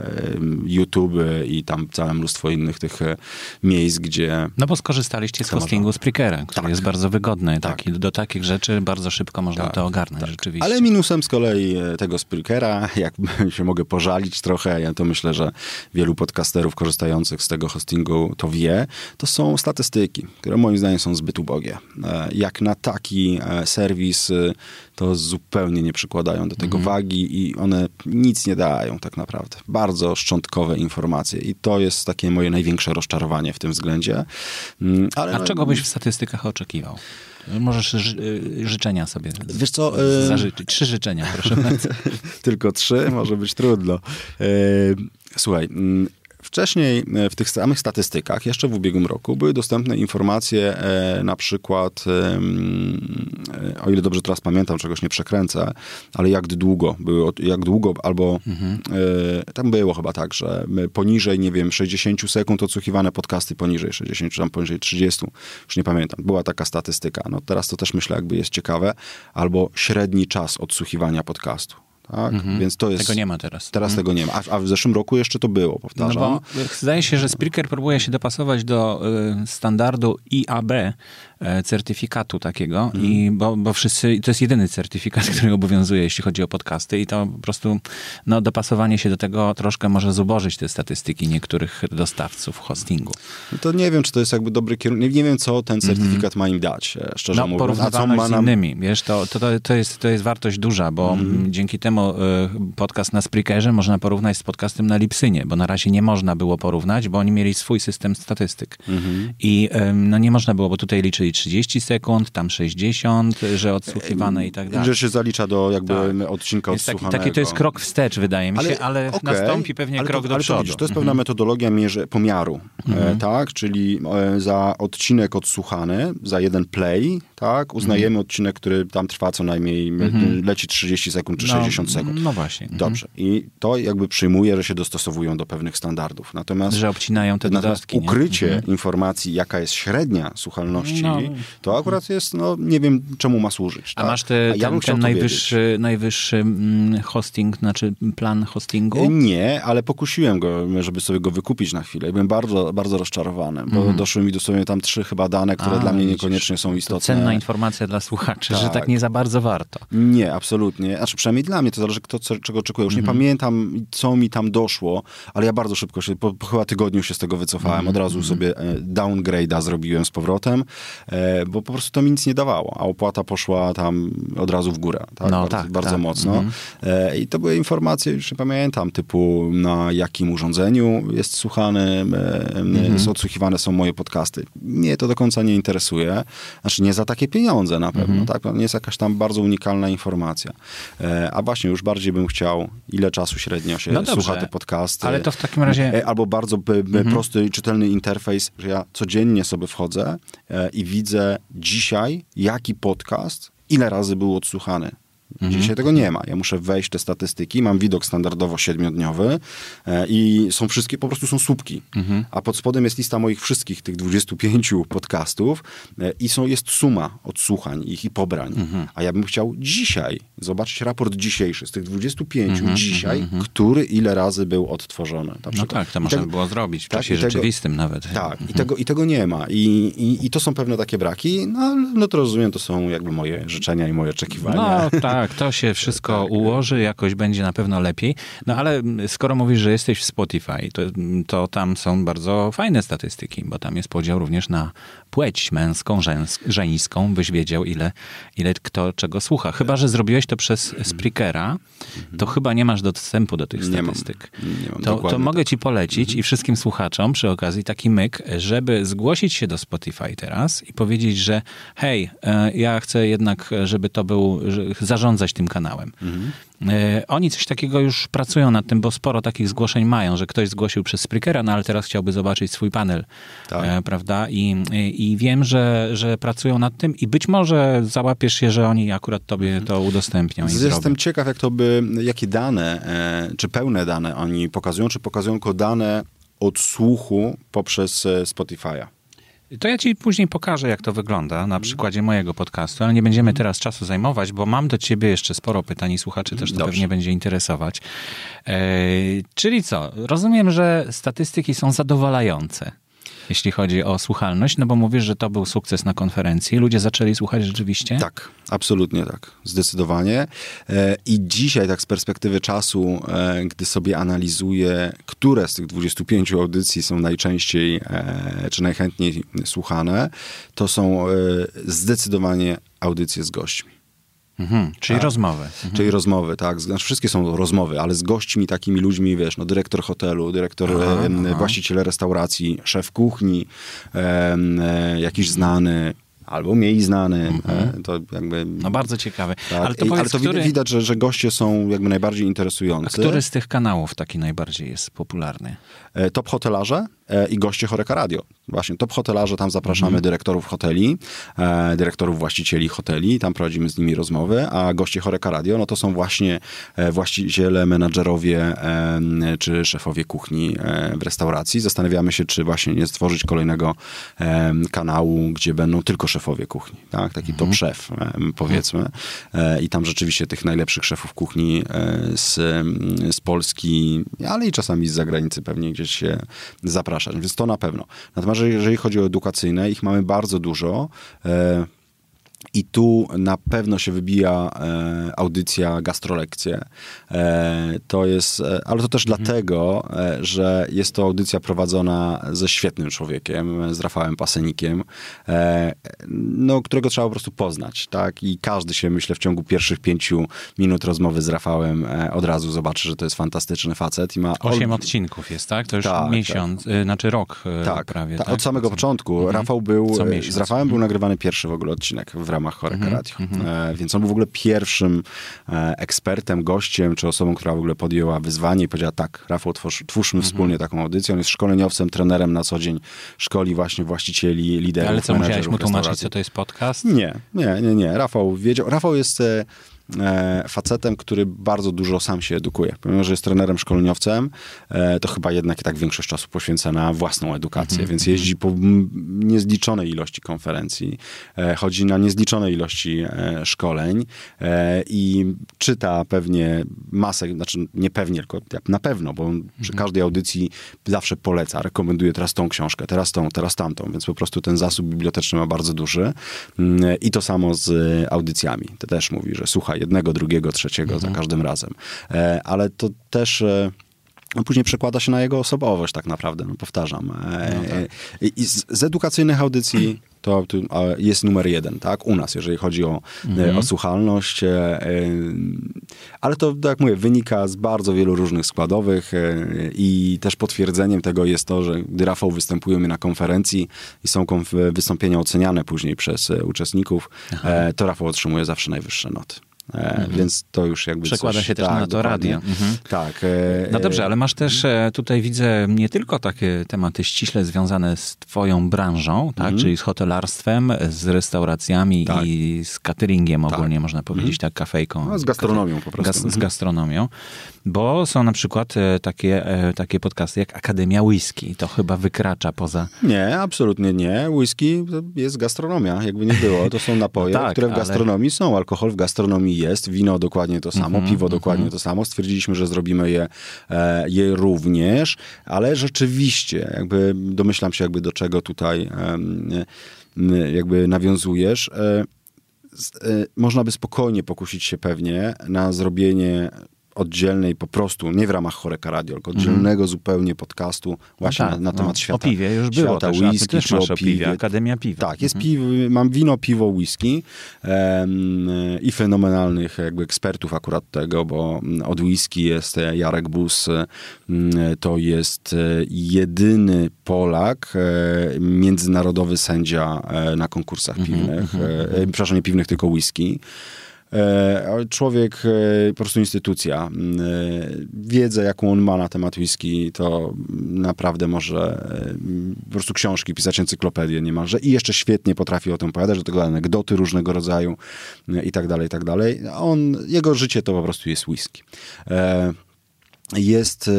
YouTube i tam całe mnóstwo innych tych e, miejsc, gdzie... No bo skorzystaliście z hostingu Spreakera, który tak. jest bardzo wygodny, tak, taki i do takich rzeczy bardzo szybko można tak, to ogarnąć tak. rzeczywiście. Ale minusem z kolei e, tego Spreakera, jak się mogę pożalić trochę, ja to myślę, że wielu podcasterów korzystających z tego hostingu to wie, to są statystyki, które moim zdaniem są zbyt ubogie. E, jak na taki serwis to zupełnie nie przykładają do tego mhm. wagi i one nic nie dają tak naprawdę. Bardzo szczątkowe informacje i to jest takie moje największe rozczarowanie w tym względzie. Mm, ale A no, czego byś w statystykach oczekiwał? Możesz ży życzenia sobie Wiesz co, zażyczyć. Trzy życzenia, proszę bardzo. Tylko trzy? Może być trudno. Słuchaj, mm, Wcześniej e, w tych samych statystykach, jeszcze w ubiegłym roku, były dostępne informacje e, na przykład, e, o ile dobrze teraz pamiętam, czegoś nie przekręcę, ale jak długo, były, jak długo albo mhm. tam było chyba tak, że poniżej, nie wiem, 60 sekund odsłuchiwane podcasty poniżej 60, czy tam poniżej 30, już nie pamiętam. Była taka statystyka. No teraz to też myślę jakby jest ciekawe. Albo średni czas odsłuchiwania podcastu. Tak? Mhm. Więc to jest, tego nie ma teraz. Teraz mhm. tego nie ma. A, a, w zeszłym roku jeszcze to było, powtarzam. No bo zdaje się, że Spreaker próbuje się dopasować do y, standardu IAB, E, certyfikatu takiego, mm. i bo, bo wszyscy, to jest jedyny certyfikat, który obowiązuje, jeśli chodzi o podcasty i to po prostu no, dopasowanie się do tego troszkę może zubożyć te statystyki niektórych dostawców hostingu. No to nie wiem, czy to jest jakby dobry kierunek, nie, wiem, co ten mhm. certyfikat ma im dać, e, szczerze no, mówiąc. A co ma nam... z innymi, wiesz, to, to, to, jest, to jest wartość duża, bo mm. dzięki temu y, podcast na Spreakerze można porównać z podcastem na Lipsynie, bo na razie nie można było porównać, bo oni mieli swój system statystyk. Mm. I no nie można było, bo tutaj liczyli 30 sekund, tam 60, że odsłuchiwane i tak dalej. Że się zalicza do jakby tak. odcinka jest taki, taki to jest krok wstecz, wydaje mi się, ale, ale okay, nastąpi pewnie krok to, do przodu. To, widzisz, to jest pewna mhm. metodologia mierzy, pomiaru, e, mhm. tak? Czyli e, za odcinek odsłuchany, za jeden play, tak? Uznajemy mhm. odcinek, który tam trwa co najmniej, mhm. leci 30 sekund czy no, 60 sekund. No właśnie. Dobrze. I to jakby przyjmuje, że się dostosowują do pewnych standardów. Natomiast... Że obcinają te dodatki. ukrycie informacji, jaka jest średnia słuchalności, no, to akurat jest, no nie wiem czemu ma służyć. Tak? A masz te, ja ten, ten najwyższy, najwyższy hosting, znaczy plan hostingu? E, nie, ale pokusiłem go, żeby sobie go wykupić na chwilę. Byłem bardzo, bardzo rozczarowany, bo doszły mi dosłownie tam trzy chyba dane, które A, dla mnie niekoniecznie są istotne. Cenna informacja dla słuchaczy, tak. że tak nie za bardzo warto. Nie, absolutnie. Znaczy przynajmniej dla mnie, to zależy kto co, czego oczekuje. Już mm. nie mhm. pamiętam, co mi tam doszło, ale ja bardzo szybko się, po, po chyba tygodniu się z tego wycofałem. Mm. Od razu mm. sobie e, downgrade'a zrobiłem z powrotem, e, bo po prostu to mi nic nie dawało, a opłata poszła tam od razu w górę. Tak? No, bardzo, tak, bardzo tak. mocno. Mm. I to były informacje, już nie pamiętam, typu na jakim urządzeniu jest słuchany, mm. odsłuchiwane są moje podcasty. Mnie to do końca nie interesuje. Znaczy nie za pieniądze na pewno, mm. tak? To nie jest jakaś tam bardzo unikalna informacja. E, a właśnie już bardziej bym chciał, ile czasu średnio się no słucha te podcasty. Ale to w takim razie... Albo bardzo mm. prosty i czytelny interfejs, że ja codziennie sobie wchodzę i widzę dzisiaj, jaki podcast, ile razy był odsłuchany. Mhm. Dzisiaj tego nie ma. Ja muszę wejść te statystyki, mam widok standardowo siedmiodniowy e, i są wszystkie, po prostu są słupki. Mhm. A pod spodem jest lista moich wszystkich tych 25 podcastów e, i są, jest suma odsłuchań ich i pobrań. Mhm. A ja bym chciał dzisiaj zobaczyć raport dzisiejszy z tych 25 mhm, dzisiaj, mhm, mhm. który ile razy był odtworzony. No tak, to można by było zrobić w tak, czasie tego, rzeczywistym nawet. Tak, i, tego, i tego nie ma. I, i, I to są pewne takie braki, no, no to rozumiem, to są jakby moje życzenia i moje oczekiwania. No tak, to się wszystko tak. ułoży, jakoś będzie na pewno lepiej. No ale skoro mówisz, że jesteś w Spotify, to, to tam są bardzo fajne statystyki, bo tam jest podział również na płeć męską, żeńską, byś wiedział, ile, ile kto czego słucha. Chyba, że zrobiłeś to przez Spreakera, to chyba nie masz dostępu do tych statystyk. Nie mam, nie mam, to, to mogę ci polecić i wszystkim słuchaczom przy okazji taki myk, żeby zgłosić się do Spotify teraz i powiedzieć, że hej, e, ja chcę jednak, żeby to był, zarządzać tym kanałem. Mhm. Oni coś takiego już pracują nad tym, bo sporo takich zgłoszeń mają, że ktoś zgłosił przez Spreakera, no ale teraz chciałby zobaczyć swój panel, tak. E, prawda? I, I wiem, że, że pracują nad tym i być może załapiesz się, że oni akurat tobie to udostępnią. Jestem zrobią. ciekaw, jak to by, jakie dane, e, czy pełne dane oni pokazują, czy pokazują tylko dane odsłuchu poprzez Spotify'a. To ja ci później pokażę, jak to wygląda na mhm. przykładzie mojego podcastu, ale nie będziemy teraz czasu zajmować, bo mam do ciebie jeszcze sporo pytań i słuchaczy też to Dobrze. pewnie będzie interesować. E, czyli co? Rozumiem, że statystyki są zadowalające. Jeśli chodzi o słuchalność, no bo mówisz, że to był sukces na konferencji. Ludzie zaczęli słuchać rzeczywiście? Tak, absolutnie tak, zdecydowanie. E, I dzisiaj tak z perspektywy czasu, e, gdy sobie analizuję, które z tych 25 audycji są najczęściej e, czy najchętniej słuchane, to są zdecydowanie audycje z gośćmi. Mhm, czyli tak. rozmowy. Mhm. Czyli rozmowy, tak. Znaczy wszystkie są rozmowy, ale z gośćmi, takimi ludźmi, wiesz, no dyrektor hotelu, dyrektor, aha, e, aha. właściciel restauracji, szef kuchni, e, e, jakiś znany, albo mniej znany. Mm-hmm. To jakby, no bardzo ciekawe. Tak. Ale to, powiedz, ale to który... widać, że, że goście są jakby najbardziej interesujący. A który z tych kanałów taki najbardziej jest popularny? E, top hotelarze e, i goście Choreka Radio. Właśnie, top hotelarze, tam zapraszamy mm. dyrektorów hoteli, e, dyrektorów właścicieli hoteli, tam prowadzimy z nimi rozmowy, a goście Choreka Radio, no to są właśnie właściciele, menadżerowie czy szefowie kuchni w restauracji. Zastanawiamy się, czy właśnie nie stworzyć kolejnego kanału, gdzie będą tylko szefowie kuchni, tak? Taki mm. top szef, powiedzmy. I tam rzeczywiście tych najlepszych szefów kuchni z, z Polski, ale i czasami z zagranicy pewnie gdzieś się zapraszać, więc to na pewno. Natomiast jeżeli chodzi o edukacyjne, ich mamy bardzo dużo. E, i tu na pewno się wybija e, audycja gastrolekcje. E, to jest, e, ale to też mhm. dlatego, e, że jest to audycja prowadzona ze świetnym człowiekiem, z Rafałem Pasenikiem, e, no, którego trzeba po prostu poznać, tak? I każdy się, myślę, w ciągu pierwszych pięciu minut rozmowy z Rafałem e, od razu zobaczy, że to jest fantastyczny facet i ma... Osiem odcinków jest, tak? To już tak, miesiąc, tak. znaczy rok tak, prawie, tak? Od samego początku. Mhm. Rafał był, z Rafałem był mhm. nagrywany pierwszy w ogóle odcinek w ramach Choreka mm -hmm, Radio. Mm -hmm. Więc on był w ogóle pierwszym e, ekspertem, gościem, czy osobą, która w ogóle podjęła wyzwanie i powiedziała tak, Rafał, twórz, twórzmy -hmm. wspólnie taką audycję. On jest szkoleniowcem, trenerem na co dzień, szkoli właśnie właścicieli, liderów, Ale co, musiałeś mu tłumaczyć, co to jest podcast? Nie, nie, nie, nie. Rafał wiedział. Rafał jest e, E, facetem, który bardzo dużo sam się edukuje. Pomimo, że jest trenerem szkoleniowcem, e, to chyba jednak tak większość czasu poświęca na własną edukację, mm -hmm. więc jeździ po niezliczonej ilości konferencji, e, chodzi na niezliczone ilości szkoleń i czyta pewnie masę, znaczy nie pewnie, tylko na pewno, bo przy mhm. każdej audycji zawsze poleca, rekomenduje teraz tą książkę, teraz tą, teraz tamtą, więc po prostu ten zasób biblioteczny ma bardzo duży mm, i to samo z audycjami. To też mówi, że słuchaj, jednego, drugiego, trzeciego mhm. za każdym razem. E, ale to też e, no później przekłada się na jego osobowość tak naprawdę, no powtarzam. E, no tak. I z, z, edukacyjnych audycji to, to, jest numer jeden, tak, u nas, jeżeli chodzi o, mhm. o słuchalność, ale to, tak jak mówię, wynika z bardzo wielu różnych składowych i też potwierdzeniem tego jest to, że gdy Rafał występuje na konferencji i są konf- wystąpienia oceniane później przez uczestników, Aha. to Rafał otrzymuje zawsze najwyższe noty. Mhm. Więc to już jakby Przekłada coś, się też tak, na to radio. Mhm. Tak. E, no dobrze, ale masz też e, tutaj widzę nie tylko takie tematy ściśle związane z twoją branżą, tak, mhm. czyli z hotelarstwem, z restauracjami tak. i z cateringiem ogólnie tak. można powiedzieć, tak, kafejką. No, z gastronomią po prostu. Z gastronomią, bo są na przykład e, takie, takie podcasty jak Akademia Whisky. To chyba wykracza poza... Nie, absolutnie nie. Whisky jest gastronomia, jakby nie było. To są napoje, no tak, które w gastronomii ale... są. Alkohol w gastronomii jest, wino dokładnie to samo, mm -hmm, piwo mm -hmm. dokładnie to samo. Stwierdziliśmy, że zrobimy je, e, je również, ale rzeczywiście, jakby domyślam się jakby do czego tutaj jakby nawiązujesz. E, e, można by spokojnie pokusić się pewnie na zrobienie oddzielnej po prostu, nie w ramach Choreka Radio, tylko mhm. oddzielnego mm. zupełnie podcastu właśnie no tak, na, na, temat no, świata. O piwie już było świata też, whisky, też o piwie. Akademia Piwa. Tak, jest mm. piw, mam wino, piwo, whisky um, i fenomenalnych jakby ekspertów akurat tego, bo od whisky jest Jarek Bus, to jest jedyny Polak, e, międzynarodowy sędzia e, na konkursach mm -hmm, piwnych, mm -hmm. przepraszam, nie piwnych, tylko whisky. E, człowiek, e, po prostu instytucja. E, wiedzę, jaką on ma na temat whisky, to naprawdę może po prostu książki pisać, encyklopedię niemalże i jeszcze świetnie potrafi o tym opowiadać, do tego anegdoty różnego rodzaju i tak dalej, i tak dalej. On, jego życie to po prostu jest whisky. Jest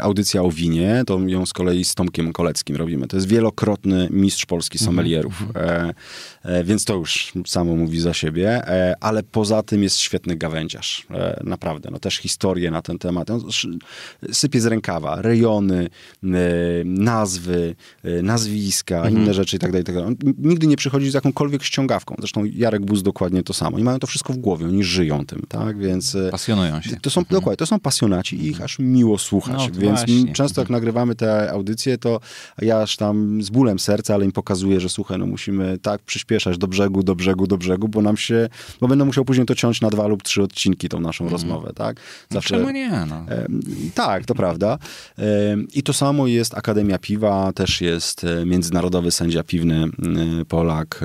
audycja o winie, to ją z kolei z Tomkiem Koleckim robimy. To jest wielokrotny mistrz polski mhm, sommelierów, mm-hmm. e, e, więc to już samo mówi za siebie, e, ale poza tym jest świetny gawędziarz, naprawdę. No też historie na ten temat. On sypie z rękawa, rejony, nazwy, nazwiska, mm-hmm. inne rzeczy i tak dalej. Tak on nigdy nie przychodzi z jakąkolwiek ściągawką. Zresztą Jarek Buz dokładnie to samo. I mają to wszystko w głowie, oni żyją tym, tak, więc... Pasjonują się. To są, mm-hmm. dokładnie, to są pasjonaci i ich aż miło słuchać. No, Więc właśnie. często jak nagrywamy te audycje, to ja aż tam z bólem serca, ale im pokazuję, że słuchaj, no musimy tak przyspieszać do brzegu, do brzegu, do brzegu, bo nam się, bo będę musiał później to ciąć na dwa lub trzy odcinki tą naszą mm. rozmowę, tak? No Zawsze, no czemu nie? No. E, tak, to prawda. E, I to samo jest Akademia Piwa, też jest e, międzynarodowy sędzia piwny e, Polak,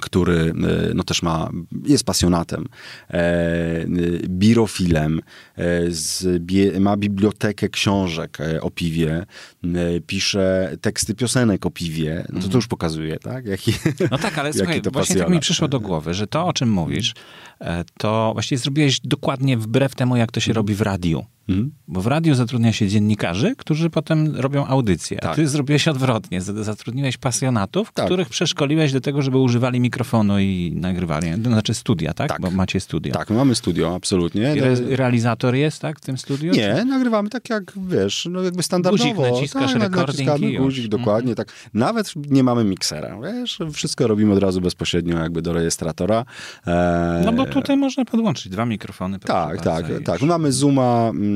który e, no, też ma, jest pasjonatem, e, birofilem, e, z, bie, ma bibliotekę książek e, o piwie, e, pisze teksty piosenek o piwie, no, to, to mhm. już pokazuje, tak? Jaki, no tak, ale słuchaj, to właśnie tak mi przyszło do głowy, że to, o czym mówisz, e, to właściwie zrobiłeś dokładnie wbrew temu, jak to się robi w radiu. Mhm. Bo w radiu zatrudnia się dziennikarzy, którzy potem robią audycje. Tak. A ty zrobiłeś odwrotnie. Zatrudniłeś pasjonatów, tak. których przeszkoliłeś do tego, żeby używali mikrofonu i nagrywali. To znaczy studia, tak? tak? Bo macie studia. Tak, mamy studio, absolutnie. Re realizator jest, tak, w tym studiu? Nie, czy? nagrywamy tak jak, wiesz, no jakby standardowo. Guzik naciskasz, tak, naciskamy guzik, mhm. dokładnie tak. Nawet nie mamy miksera, wiesz, wszystko robimy od razu bezpośrednio jakby do rejestratora. E... No bo tutaj można podłączyć dwa mikrofony. Tak, tak, tak. Mamy Zooma, Mm,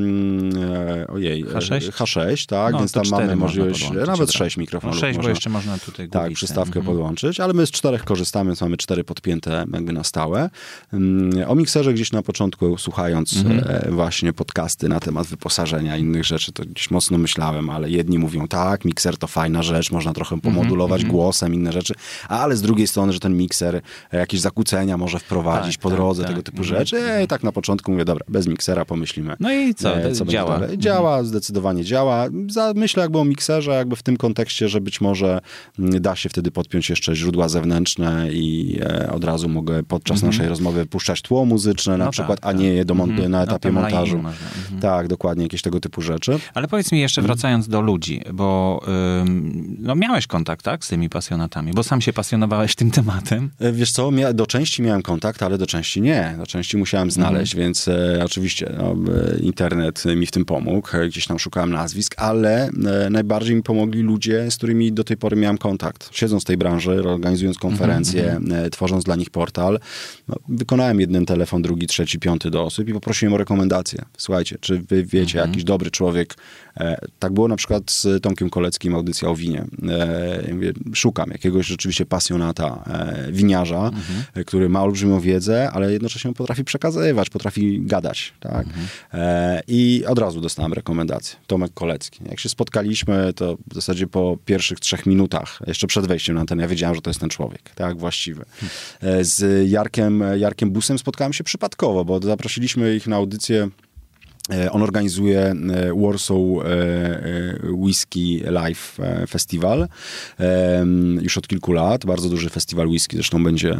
ojej, H6, H6 tak, no, więc tam mamy możliwość, nawet 6 mikrofonów. No 6, można, bo jeszcze można tutaj Tak, przystawkę mhm. podłączyć, ale my z czterech korzystamy, więc mamy cztery podpięte jakby na stałe. Mm, o mikserze gdzieś na początku, słuchając mhm. E, właśnie podcasty na temat wyposażenia innych rzeczy, to gdzieś mocno myślałem, ale jedni mówią, tak, mikser to fajna rzecz, można trochę mhm, pomodulować mhm. głosem, inne rzeczy, ale z drugiej strony, że ten mikser e, jakieś zakłócenia może wprowadzić tak, po drodze, tak, tego typu mhm. rzeczy. I tak na początku mówię, dobra, bez miksera pomyślimy. No i co? E, co działa. Działa, mhm. zdecydowanie działa. Za, myślę jakby o mikserze, jakby w tym kontekście, że być może mm, da się wtedy podpiąć jeszcze źródła zewnętrzne i e, od razu mogę podczas mhm. naszej rozmowy puszczać tło muzyczne na no przykład, tak, a nie je do mhm. na etapie no, montażu. Mhm. Tak, dokładnie, jakieś tego typu rzeczy. Ale powiedz mi jeszcze, wracając do ludzi, bo ym, no miałeś kontakt, tak, z tymi pasjonatami, bo sam się pasjonowałeś tym tematem. E, wiesz co, do części miałem kontakt, ale do części nie. Do części musiałem znaleźć, więc e, oczywiście no, e, internet mi w tym pomógł. Gdzieś tam szukałem nazwisk, ale e, najbardziej mi pomogli ludzie, z którymi do tej pory miałem kontakt. Siedząc w tej branży, organizując konferencje, mm-hmm. tworząc dla nich portal, no, wykonałem jeden telefon, drugi, trzeci, piąty do osób i poprosiłem o rekomendacje. Słuchajcie, czy wy wiecie, mm-hmm. jakiś dobry człowiek E, tak było na przykład z Tomkiem Koleckim, audycja o winie. E, mówię, szukam jakiegoś rzeczywiście pasjonata, e, winiarza, mhm. który ma olbrzymią wiedzę, ale jednocześnie potrafi przekazywać, potrafi gadać. Tak? Mhm. I od razu dostałem rekomendację. Tomek Kolecki. Jak się spotkaliśmy, to w zasadzie po pierwszych trzech minutach, jeszcze przed wejściem na antenę, ja wiedziałem, że to jest ten człowiek, tak, właściwy. Z Jarkiem, Jarkiem Busem spotkałem się przypadkowo, bo zaprosiliśmy ich na audycję E, on organizuje e, Warsaw e, Whisky Live Festival już od kilku lat. Bardzo duży festiwal whisky, zresztą będzie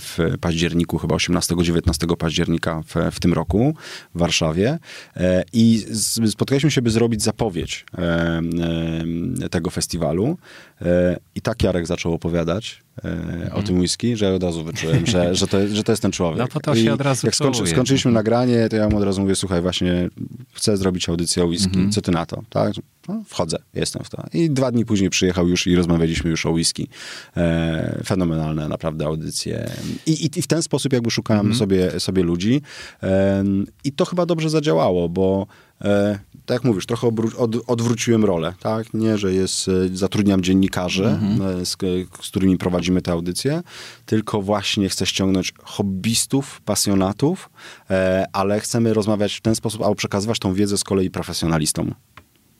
w październiku, chyba 18-19 października w, w tym roku w Warszawie. I spotkaliśmy się, by zrobić zapowiedź tego festiwalu. I tak Jarek zaczął opowiadać e, o tym whisky, że od razu wyczułem, że, że, to, że to jest ten człowiek. No to to się od razu Jak skończy, skończyliśmy nagranie, to ja mu od razu mówię, słuchaj, właśnie chcę zrobić audycję o whisky, mhm. co ty na to? Tak? No, wchodzę, jestem w to. I dwa dni później przyjechał już i rozmawialiśmy już o whisky. E, fenomenalne naprawdę audycje. I, i, I, w ten sposób jakby szukałem mhm. sobie, sobie ludzi. E, I to chyba dobrze zadziałało, bo e, tak jak mówisz, trochę od, odwróciłem rolę, tak? Nie, że jest, e, zatrudniam dziennikarzy, mhm. E, z, z, którymi prowadzimy te audycje, tylko właśnie chcę ściągnąć hobbystów, pasjonatów, e, ale chcemy rozmawiać w ten sposób, albo przekazywać tą wiedzę z kolei profesjonalistom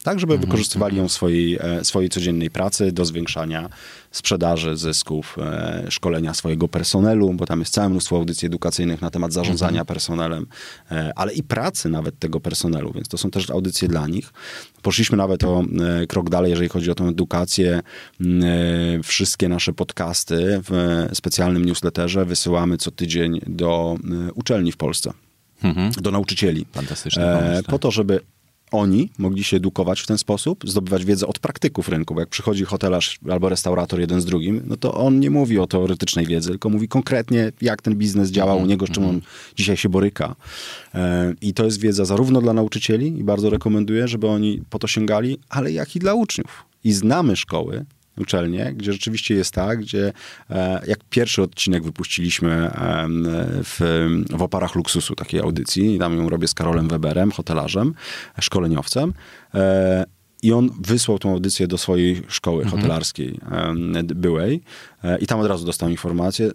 tak, żeby mhm, wykorzystywali ją w swojej, e, swojej codziennej pracy do zwiększania sprzedaży, zysków, e, szkolenia swojego personelu, bo tam jest całe mnóstwo audycji edukacyjnych na temat zarządzania mhm. personelem, e, ale i pracy nawet tego personelu, więc to są też audycje dla nich. Poszliśmy nawet o krok dalej, jeżeli chodzi o tę edukację. Wszystkie nasze podcasty w specjalnym newsletterze wysyłamy co tydzień do uczelni w Polsce mhm. do nauczycieli. Fantastyczny pomysł, tak. Po to, żeby oni mogli się edukować w ten sposób, zdobywać wiedzę od praktyków rynku, bo jak przychodzi hotelarz albo restaurator jeden z drugim, no to on nie mówi o teoretycznej wiedzy, tylko mówi konkretnie, jak ten biznes działa u niego, z czym on mhm. dzisiaj się boryka. E, I to jest wiedza zarówno dla nauczycieli i bardzo rekomenduję, żeby oni po to sięgali, ale jak i dla uczniów. I znamy szkoły, uczelnie, gdzie rzeczywiście jest tak, gdzie e, jak pierwszy odcinek wypuściliśmy w, w oparach luksusu takiej audycji, tam ją robię z Karolem Weberem, hotelarzem, szkoleniowcem, e, i on wysłał tą audycję do swojej szkoły mhm. hotelarskiej byłej. E, i tam od razu dostał informację,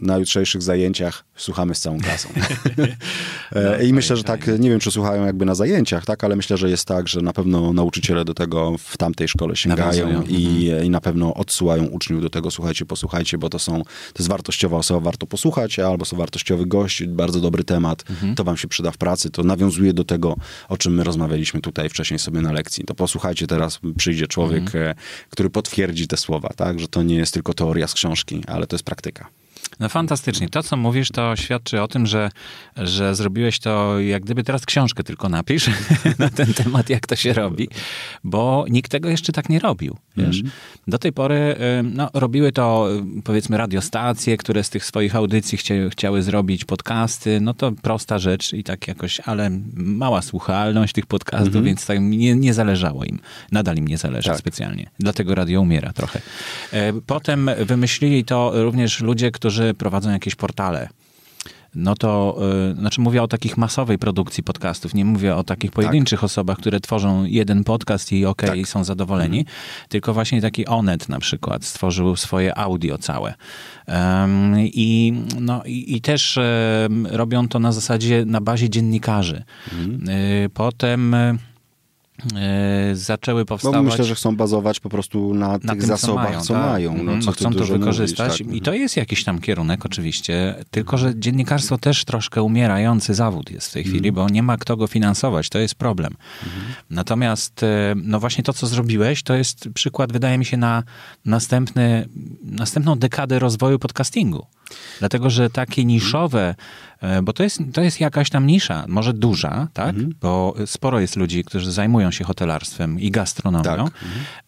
na jutrzejszych zajęciach słuchamy z całą klasą. no, I myślę, że tak, nie wiem, czy słuchają jakby na zajęciach, tak, ale myślę, że jest tak, że na pewno nauczyciele do tego w tamtej szkole sięgają i, mhm. i na pewno odsyłają uczniów do tego, słuchajcie, posłuchajcie, bo to są, to jest wartościowa osoba, warto posłuchać, albo są wartościowy gość, bardzo dobry temat, mhm. to wam się przyda w pracy, to nawiązuje do tego, o czym my rozmawialiśmy tutaj wcześniej sobie na lekcji. To posłuchajcie, teraz przyjdzie człowiek, mhm. E, który potwierdzi te słowa, tak, że to nie jest tylko teoria z książki, ale to jest praktyka. No fantastycznie. To, co mówisz, to świadczy o tym, że, że zrobiłeś to, jak gdyby teraz książkę tylko napisz na ten temat, jak to się robi, bo nikt tego jeszcze tak nie robił. Wiesz? Mm. Do tej pory no, robiły to, powiedzmy, radiostacje, które z tych swoich audycji chcie, chciały zrobić podcasty. No to prosta rzecz i tak jakoś, ale mała słuchalność tych podcastów, mm więc tak nie, nie zależało im. Nadal im nie zależy tak. specjalnie. Dlatego radio umiera trochę. E, potem wymyślili to również ludzie, którzy prowadzą jakieś portale, no to, yy, znaczy mówię o takich masowej produkcji podcastów, nie mówię o takich pojedynczych tak. osobach, które tworzą jeden podcast i okej, okay, tak. są zadowoleni, mhm. tylko właśnie taki Onet na przykład stworzył swoje audio całe. Um, i, no, i, i też um, robią to na zasadzie, na bazie dziennikarzy. Mhm. Yy, potem... zaczęły powstawać. No myślę, że chcą bazować po prostu na, na tych tym, zasobach, co mają. Co tak? mają no, mhm, co chcą to wykorzystać. Tak. I to jest jakiś tam kierunek oczywiście, tylko że dziennikarstwo też troszkę umierający zawód jest w tej chwili, mm. bo nie ma kto go finansować. To jest problem. Mm. Natomiast e, no właśnie to, co zrobiłeś, to jest przykład, wydaje mi się, na następny, następną dekadę rozwoju podcastingu. Dlatego, że takie niszowe, e, bo to jest, to jest jakaś tam nisza, może duża, tak? Mhm. Bo sporo jest ludzi, którzy zajmują się hotelarstwem i gastronomią, tak.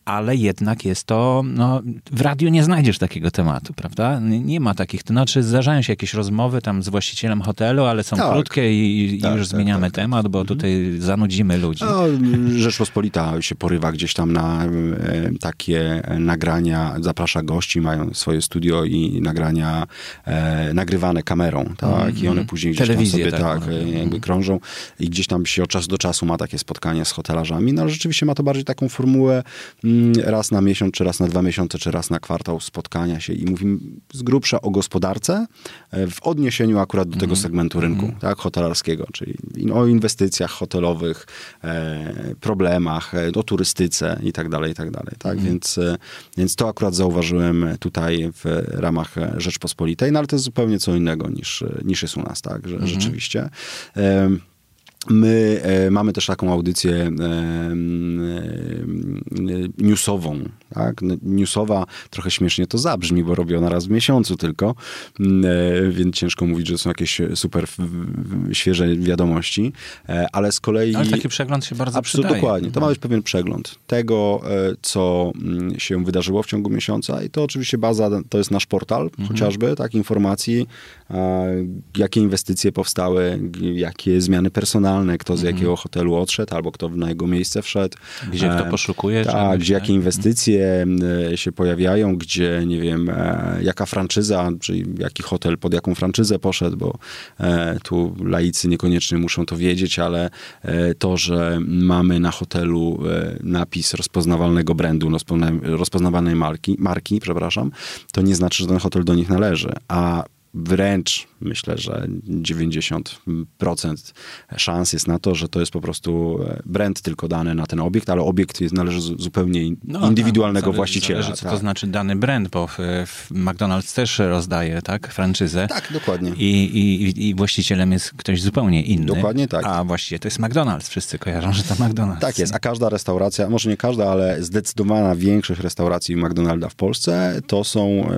Ale jednak jest to, no, w radiu nie znajdziesz takiego tematu, prawda? Nie ma takich, to znaczy zdarzają się jakieś rozmowy tam z właścicielem hotelu, ale są tak. krótkie i, i tak, już tak, zmieniamy tak. temat, bo mhm. tutaj zanudzimy ludzi. No, Rzeczpospolita się porywa gdzieś tam na e, takie nagrania, zaprasza gości, mają swoje studio i nagrania e, nagrywane kamerą, tak, mm, i one mhm. później gdzieś tam sobie tak, jakby mhm. krążą i gdzieś tam się od czasu do czasu ma takie spotkania z hotelarzami, no ale rzeczywiście ma to bardziej taką formułę mm, raz na miesiąc, czy raz na dwa miesiące, czy raz na kwartał spotkania się i mówimy z grubsza o gospodarce e, w odniesieniu akurat do tego mm, segmentu rynku, mm. tak, hotelarskiego, czyli o inwestycjach hotelowych, e, problemach, e, o turystyce i tak dalej, i tak dalej, tak, mhm. więc, więc to akurat zauważyłem tutaj w ramach Rzeczpospolitej no ale to jest zupełnie co innego niż, niż jest u nas, tak, że, mhm. rzeczywiście. My e, mamy też taką audycję e, e, newsową. Tak? Newsowa trochę śmiesznie to zabrzmi, bo robię ona raz w miesiącu tylko, e, więc ciężko mówić, że są jakieś super świeże wiadomości, e, ale z kolei... Ale taki przegląd się bardzo przydaje. Dokładnie. To ma być pewien przegląd tego, e, co się wydarzyło w ciągu miesiąca i to oczywiście baza, to jest nasz portal mhm. chociażby, tak, informacji, jakie inwestycje powstały, jakie zmiany personalne, kto z mhm. jakiego hotelu odszedł, albo kto na jego miejsce wszedł. Gdzie kto poszukuje. Tak, gdzie jakie inwestycje mhm. się pojawiają, gdzie, nie wiem, e, jaka franczyza, czyli jaki hotel pod jaką franczyzę poszedł, bo e, tu laicy niekoniecznie muszą to wiedzieć, ale e, to, że mamy na hotelu napis rozpoznawalnego brandu, rozpoznawalnej marki, marki, przepraszam, to nie znaczy, że ten hotel do nich należy. A wręcz myślę, że 90% szans jest na to, że to jest po prostu brand tylko dany na ten obiekt, ale obiekt jest, należy zupełnie no, indywidualnego tak, właściciela. Zależy, co tak. to znaczy dany brand, bo w, w McDonald's też rozdaje, tak, franczyzę. Tak, dokładnie. I, i, I właścicielem jest ktoś zupełnie inny. Dokładnie tak. A właściwie to jest McDonald's. Wszyscy kojarzą, że to McDonald's. Tak jest, a każda restauracja, może nie każda, ale zdecydowana większość restauracji McDonalda w Polsce to są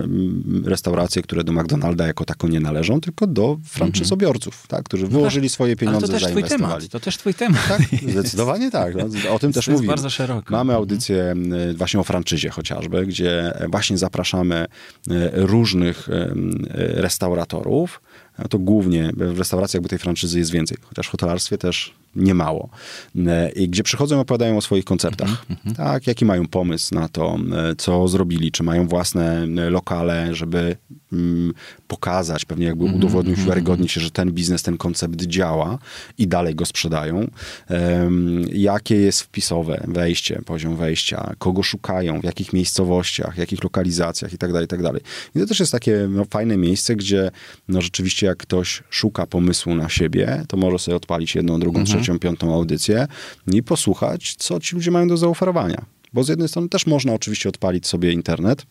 restauracje, które do McDonalda jako tako nie należą, tylko do franczyzobiorców, tak, którzy wyłożyli swoje pieniądze, Ale to też twój zainwestowali. temat. To też twój temat. Tak, zdecydowanie tak. No, o tym też mówimy. bardzo szeroko. Mamy audycję y, właśnie o franczyzie chociażby, gdzie właśnie zapraszamy y, różnych restauratorów. A To głównie w restauracjach, bo tej franczyzy jest więcej, chociaż w hotelarstwie też niemało. I gdzie przychodzą i opowiadają o swoich konceptach. Tak, jaki mają pomysł na to, co zrobili, czy mają własne lokale, żeby mm, pokazać, pewnie jakby udowodnić, wiarygodnić się, że ten biznes, ten koncept działa i dalej go sprzedają. Em, jakie jest wpisowe wejście, poziom wejścia, kogo szukają, w jakich miejscowościach, jakich lokalizacjach i tak dalej, i tak dalej. I to też jest takie no, fajne miejsce, gdzie no, rzeczywiście jak ktoś szuka pomysłu na siebie, to może sobie odpalić jedną, drugą, trzecią, piątą audycję i posłuchać, co ci ludzie mają do zaoferowania. Bo z jednej strony też można oczywiście odpalić sobie internet,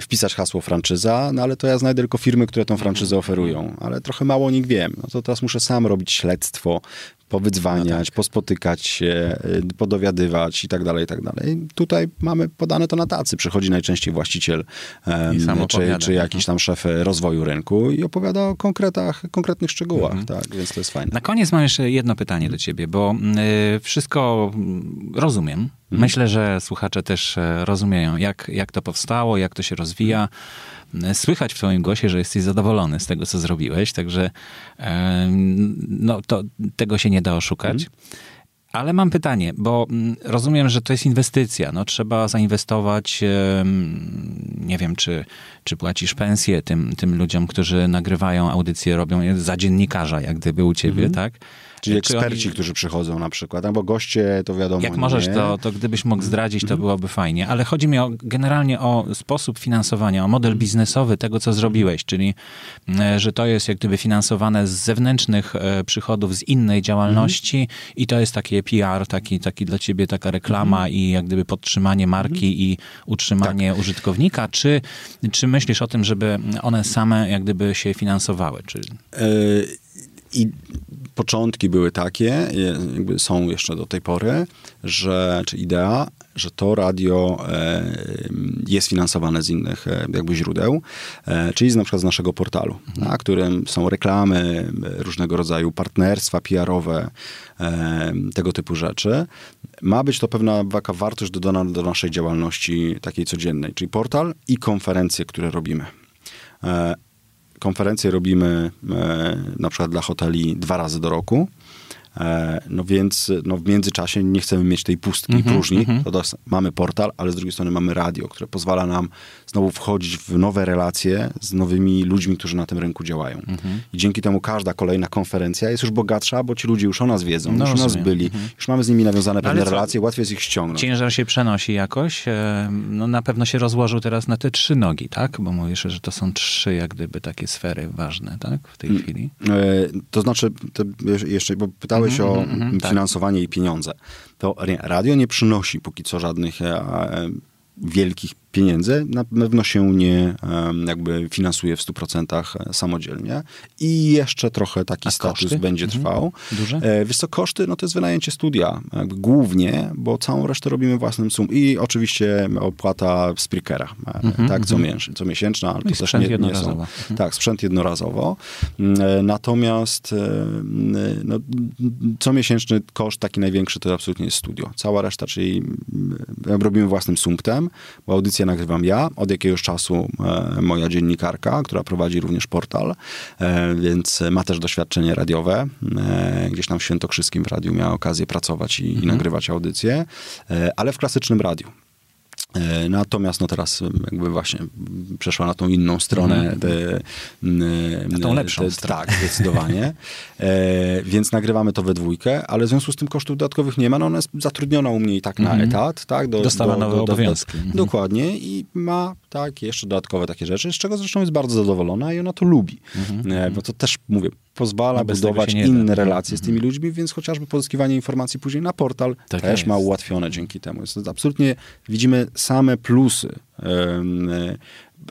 wpisać hasło franczyza, no ale to ja znajdę tylko firmy, które tą franczyzę oferują, ale trochę mało o nich wiem. No to teraz muszę sam robić śledztwo, powydzwaniać, pospotykać się, y, podowiadywać i tak dalej, i tak dalej. Tutaj mamy podane to na tacy. Przychodzi najczęściej właściciel sam czy, czy jakiś tam szef e, rozwoju rynku i opowiada o konkretach, konkretnych szczegółach, tak, więc to jest fajne. Na koniec mam jeszcze jedno pytanie do ciebie, bo y, wszystko mm, rozumiem. Myślę, że słuchacze też e, rozumieją, jak, jak to powstało, jak to się rozwija. Y, Słychać w twoim głosie, że jesteś zadowolony z tego, co zrobiłeś, także e, no, to, tego się nie da oszukać. Ale mam pytanie, bo mm, rozumiem, że to jest inwestycja. No, trzeba zainwestować, em, nie wiem, czy, czy płacisz pensję tym, tym ludziom, którzy nagrywają audycje, robią je za dziennikarza, jak gdyby u ciebie, tak? Czyli Czy eksperci, oni- którzy przychodzą na przykład, albo goście, to wiadomo. Jak możesz, nie. to, to gdybyś mógł zdradzić, to byłoby fajnie. Ale chodzi mi o, generalnie o sposób finansowania, o model biznesowy tego, co zrobiłeś, czyli e, że to jest jak gdyby finansowane z zewnętrznych e, przychodów, z innej działalności i to jest takie PR, taki, taki dla ciebie taka reklama Mhm. i jak gdyby podtrzymanie marki i utrzymanie Tak. użytkownika, czy, czy myślisz o tym, żeby one same jak gdyby się finansowały? Czy... E, I początki były takie, jakby są jeszcze do tej pory, że, czy idea, że to radio e, jest finansowane z innych e, jakby źródeł, e, czyli z, na przykład z naszego portalu, na którym są reklamy, różnego rodzaju partnerstwa PR-owe, tego typu rzeczy. Ma być to pewna taka wartość dodana do naszej działalności takiej codziennej, czyli portal i konferencje, które robimy. Konferencje robimy e, na przykład dla hoteli dwa razy do roku. E, no więc no w międzyczasie nie chcemy mieć tej pustki, próżni. To dos- mamy portal, ale z drugiej strony mamy radio, które pozwala nam znowu wchodzić w nowe relacje z nowymi ludźmi, którzy na tym rynku działają. I dzięki temu każda kolejna konferencja jest już bogatsza, bo ci ludzie już o nas wiedzą, No, już u nas rozumiem. byli, już mamy z nimi nawiązane ale pewne relacje, łatwiej jest ich ściągnąć. Ciężar się przenosi jakoś. e, No na pewno się rozłożył teraz na te trzy nogi, tak? Bo mówisz, że to są trzy jak gdyby takie sfery ważne, tak? W tej Mm. chwili. E, To znaczy, to jeszcze, bo pytałeś o tak. finansowanie i pieniądze. To radio nie przynosi póki co żadnych e, e, wielkich pieniędzy. Na pewno się nie e, jakby finansuje w 100% samodzielnie. I jeszcze trochę taki A status koszty? będzie Mhm. trwał. Duże? E, Wiesz co, koszty, no to jest wynajęcie studia. Głównie, bo całą resztę robimy własnym sum. I oczywiście opłata Spreakera, e, tak, co, miesięczna, co miesięczna, ale Mhm, No to też nie, nie są. Mhm. Tak, sprzęt jednorazowo. Mm, e, Natomiast e, no, comiesięczny koszt taki największy to absolutnie jest studio. Cała reszta, czyli mm, robimy własnym sumptem, bo audycję nagrywam ja, od jakiegoś czasu e, moja dziennikarka, która prowadzi również portal, e, więc ma też doświadczenie radiowe. E, Gdzieś tam w Świętokrzyskim w radiu miała okazję pracować i, i nagrywać audycje, ale w klasycznym radiu. E, Natomiast no teraz jakby właśnie przeszła na tą inną stronę. te, m, Na tą m, lepszą stronę. Tak, zdecydowanie. E, więc nagrywamy to we dwójkę, ale w związku z tym kosztów dodatkowych nie ma. No ona jest zatrudniona u mnie i tak na etat. Tak, do, Dostała nowe obowiązki. Mhm. Dokładnie i ma tak jeszcze dodatkowe takie rzeczy, z czego zresztą jest bardzo zadowolona i ona to lubi. E, bo to też, mówię, pozwala Mhm. No budować się nie da. inne Mhm. relacje z tymi ludźmi, więc chociażby pozyskiwanie informacji później na portal Tak też ma jest. ułatwione dzięki temu. Jest absolutnie, widzimy same plusy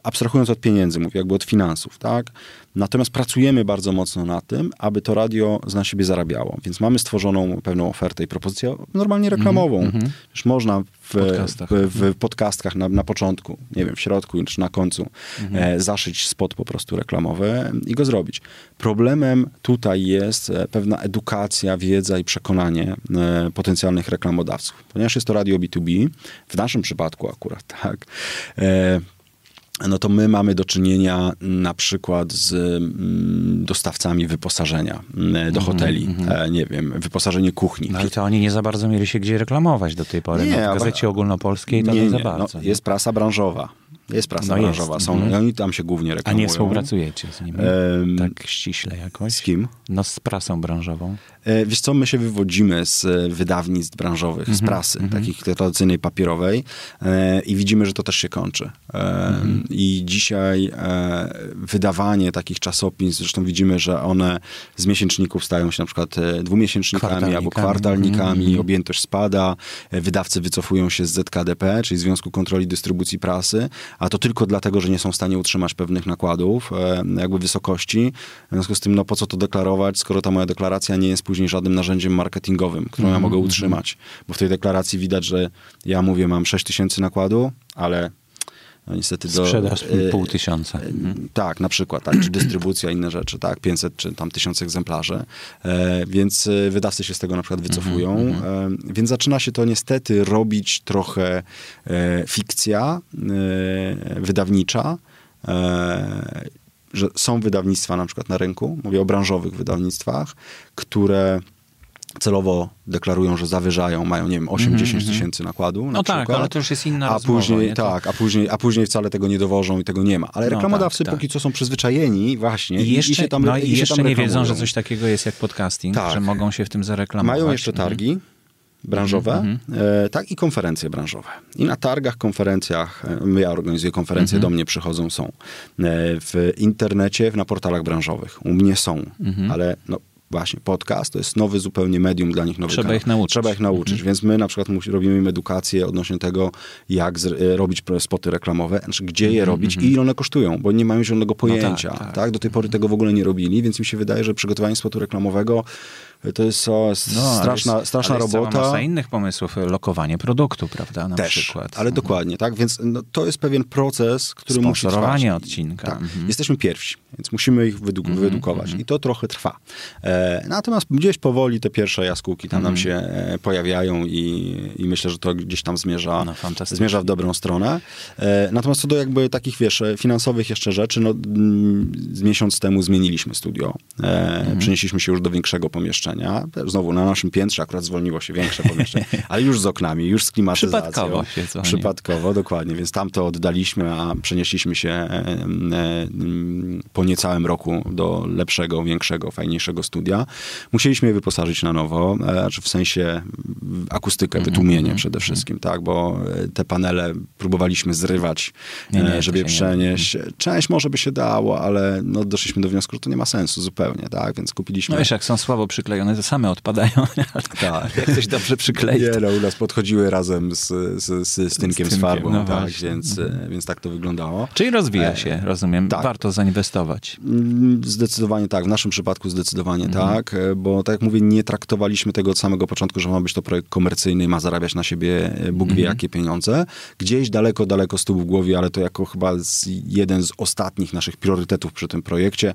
abstrahując od pieniędzy, mówię jakby od finansów, tak? Natomiast pracujemy bardzo mocno na tym, aby to radio na siebie zarabiało. Więc mamy stworzoną pewną ofertę i propozycję normalnie reklamową. Mm -hmm. Już można w podcastach, w, w podcastach na, na, początku, nie wiem, w środku czy na końcu mm -hmm. e, zaszyć spot po prostu reklamowy i go zrobić. Problemem tutaj jest e, pewna edukacja, wiedza i przekonanie e, potencjalnych reklamodawców. Ponieważ jest to radio B2B, w naszym przypadku akurat, tak, e, no to my mamy do czynienia na przykład z mm, dostawcami wyposażenia mm, do mhm, hoteli, mm -hmm. nie wiem, wyposażenie kuchni. No ale to oni nie za bardzo mieli się gdzie reklamować do tej pory. Nie, no, w gazecie ogólnopolskiej to nie, nie za bardzo. No, jest prasa branżowa. Jest prasa no branżowa, są, mm. oni tam się głównie reklamują. A nie współpracujecie z nimi? tak ściśle jakoś? Z kim? No z prasą branżową. E, wiesz co, my się wywodzimy z e, wydawnictw branżowych, mm -hmm. z mhm, prasy, mm -hmm. takich tradycyjnej papierowej e, i widzimy, że to też się kończy. Mm -hmm. I dzisiaj wydawanie takich czasopism, zresztą widzimy, że one z miesięczników stają się na przykład dwumiesięcznikami albo kwartalnikami, mhm. objętość spada, wydawcy wycofują się z ZKDP, czyli Związku Kontroli Dystrybucji Prasy, a to tylko dlatego, że nie są w stanie utrzymać pewnych nakładów, jakby wysokości. W związku z tym, no po co to deklarować, skoro ta moja deklaracja nie jest później żadnym narzędziem marketingowym, którą ja mhm, mogę mhm. utrzymać. Bo w tej deklaracji widać, że ja mówię, mam 6 tysięcy nakładu, ale no niestety do... Sprzedaż y, pół tysiąca. Y, tak, na przykład, tak, czy dystrybucja, inne rzeczy, tak, 500 czy tam 1000 egzemplarzy, e, więc wydawcy się z tego na przykład wycofują, -hmm. e, więc zaczyna się to niestety robić trochę fikcja wydawnicza, że są wydawnictwa na przykład na rynku, mówię o branżowych wydawnictwach, które celowo deklarują, że zawyżają, mają, nie wiem, 8-10 mm -hmm. tysięcy nakładu. No tak, ale to już jest inna a rozmowa, później, Tak, a później, a później wcale tego nie dowożą i tego nie ma. Ale no reklamodawcy no tak, póki tak. co są przyzwyczajeni właśnie i, jeszcze, i się tam No i, i jeszcze nie wiedzą, że coś takiego jest jak podcasting, tak. że mogą się w tym zareklamować. Mają jeszcze targi. Mm branżowe, mm -hmm. tak i konferencje branżowe. I na targach, konferencjach, e, ja organizuję konferencje, mm -hmm. do mnie przychodzą, są. E, w internecie, na portalach branżowych. U mnie są, mm -hmm. ale no, właśnie podcast to jest nowy zupełnie medium dla nich. Nowy Trzeba kanał. ich nauczyć. Trzeba ich nauczyć, mhm. więc my na przykład robimy im edukację odnośnie tego, jak z, robić spoty reklamowe, znaczy gdzie je mhm, robić mhm. i ile one kosztują, bo nie mają zielonego pojęcia. No tak, tak. tak, Do tej pory tego w ogóle nie robili, więc mi się wydaje, że przygotowanie spotu reklamowego to jest o, no, straszna, jest, straszna ale robota. Jest masa innych pomysłów, lokowanie produktu, prawda, na Też, przykład. ale dokładnie, tak, więc no, to jest pewien proces, który musi trwać. odcinka. Tak. Mhm. Jesteśmy pierwsi, więc musimy ich wyedu mhm, wyedukować mhm. i to trochę trwa. E, natomiast gdzieś powoli te pierwsze jaskółki tam nam mhm. się e, pojawiają i, i myślę, że to gdzieś tam zmierza, no, zmierza w dobrą stronę. E, natomiast co do jakby takich, wiesz, finansowych jeszcze rzeczy, no z miesiąc temu zmieniliśmy studio. E, mhm. Przenieśliśmy się już do większego pomieszczenia pomieszczenia. Znowu na naszym piętrze akurat zwolniło się większe pomieszczenie, ale już z oknami, już z klimatyzacją. Przypadkowo się. Przypadkowo, dokładnie. Więc tam to oddaliśmy, a przenieśliśmy się e, e, po niecałym roku do lepszego, większego, fajniejszego studia. Musieliśmy je wyposażyć na nowo, e, znaczy w sensie akustykę, mhm, wytłumienie mm -hmm. przede wszystkim, tak, bo te panele próbowaliśmy zrywać, nie, nie, żeby je przenieść. Część może by się dało, ale no, doszliśmy do wniosku, że to nie ma sensu zupełnie, tak, więc kupiliśmy... No wiesz, jak są słabo przyklejone one same odpadają. tak. Jak ktoś dobrze przyklei. Nie, no, u nas podchodziły razem z, z, z, z tynkiem, z, farbą, no tak, więc, mhm. więc tak to wyglądało. Czyli rozwija e, się, rozumiem. Tak. Warto zainwestować. Mm, zdecydowanie tak. W naszym przypadku zdecydowanie mhm. tak, e, bo tak jak mówię, nie traktowaliśmy tego od samego początku, że ma być to projekt komercyjny i ma zarabiać na siebie e, Bóg wie mhm. jakie pieniądze. Gdzieś daleko, daleko z tyłu w głowie, ale to jako chyba z, jeden z ostatnich naszych priorytetów przy tym projekcie,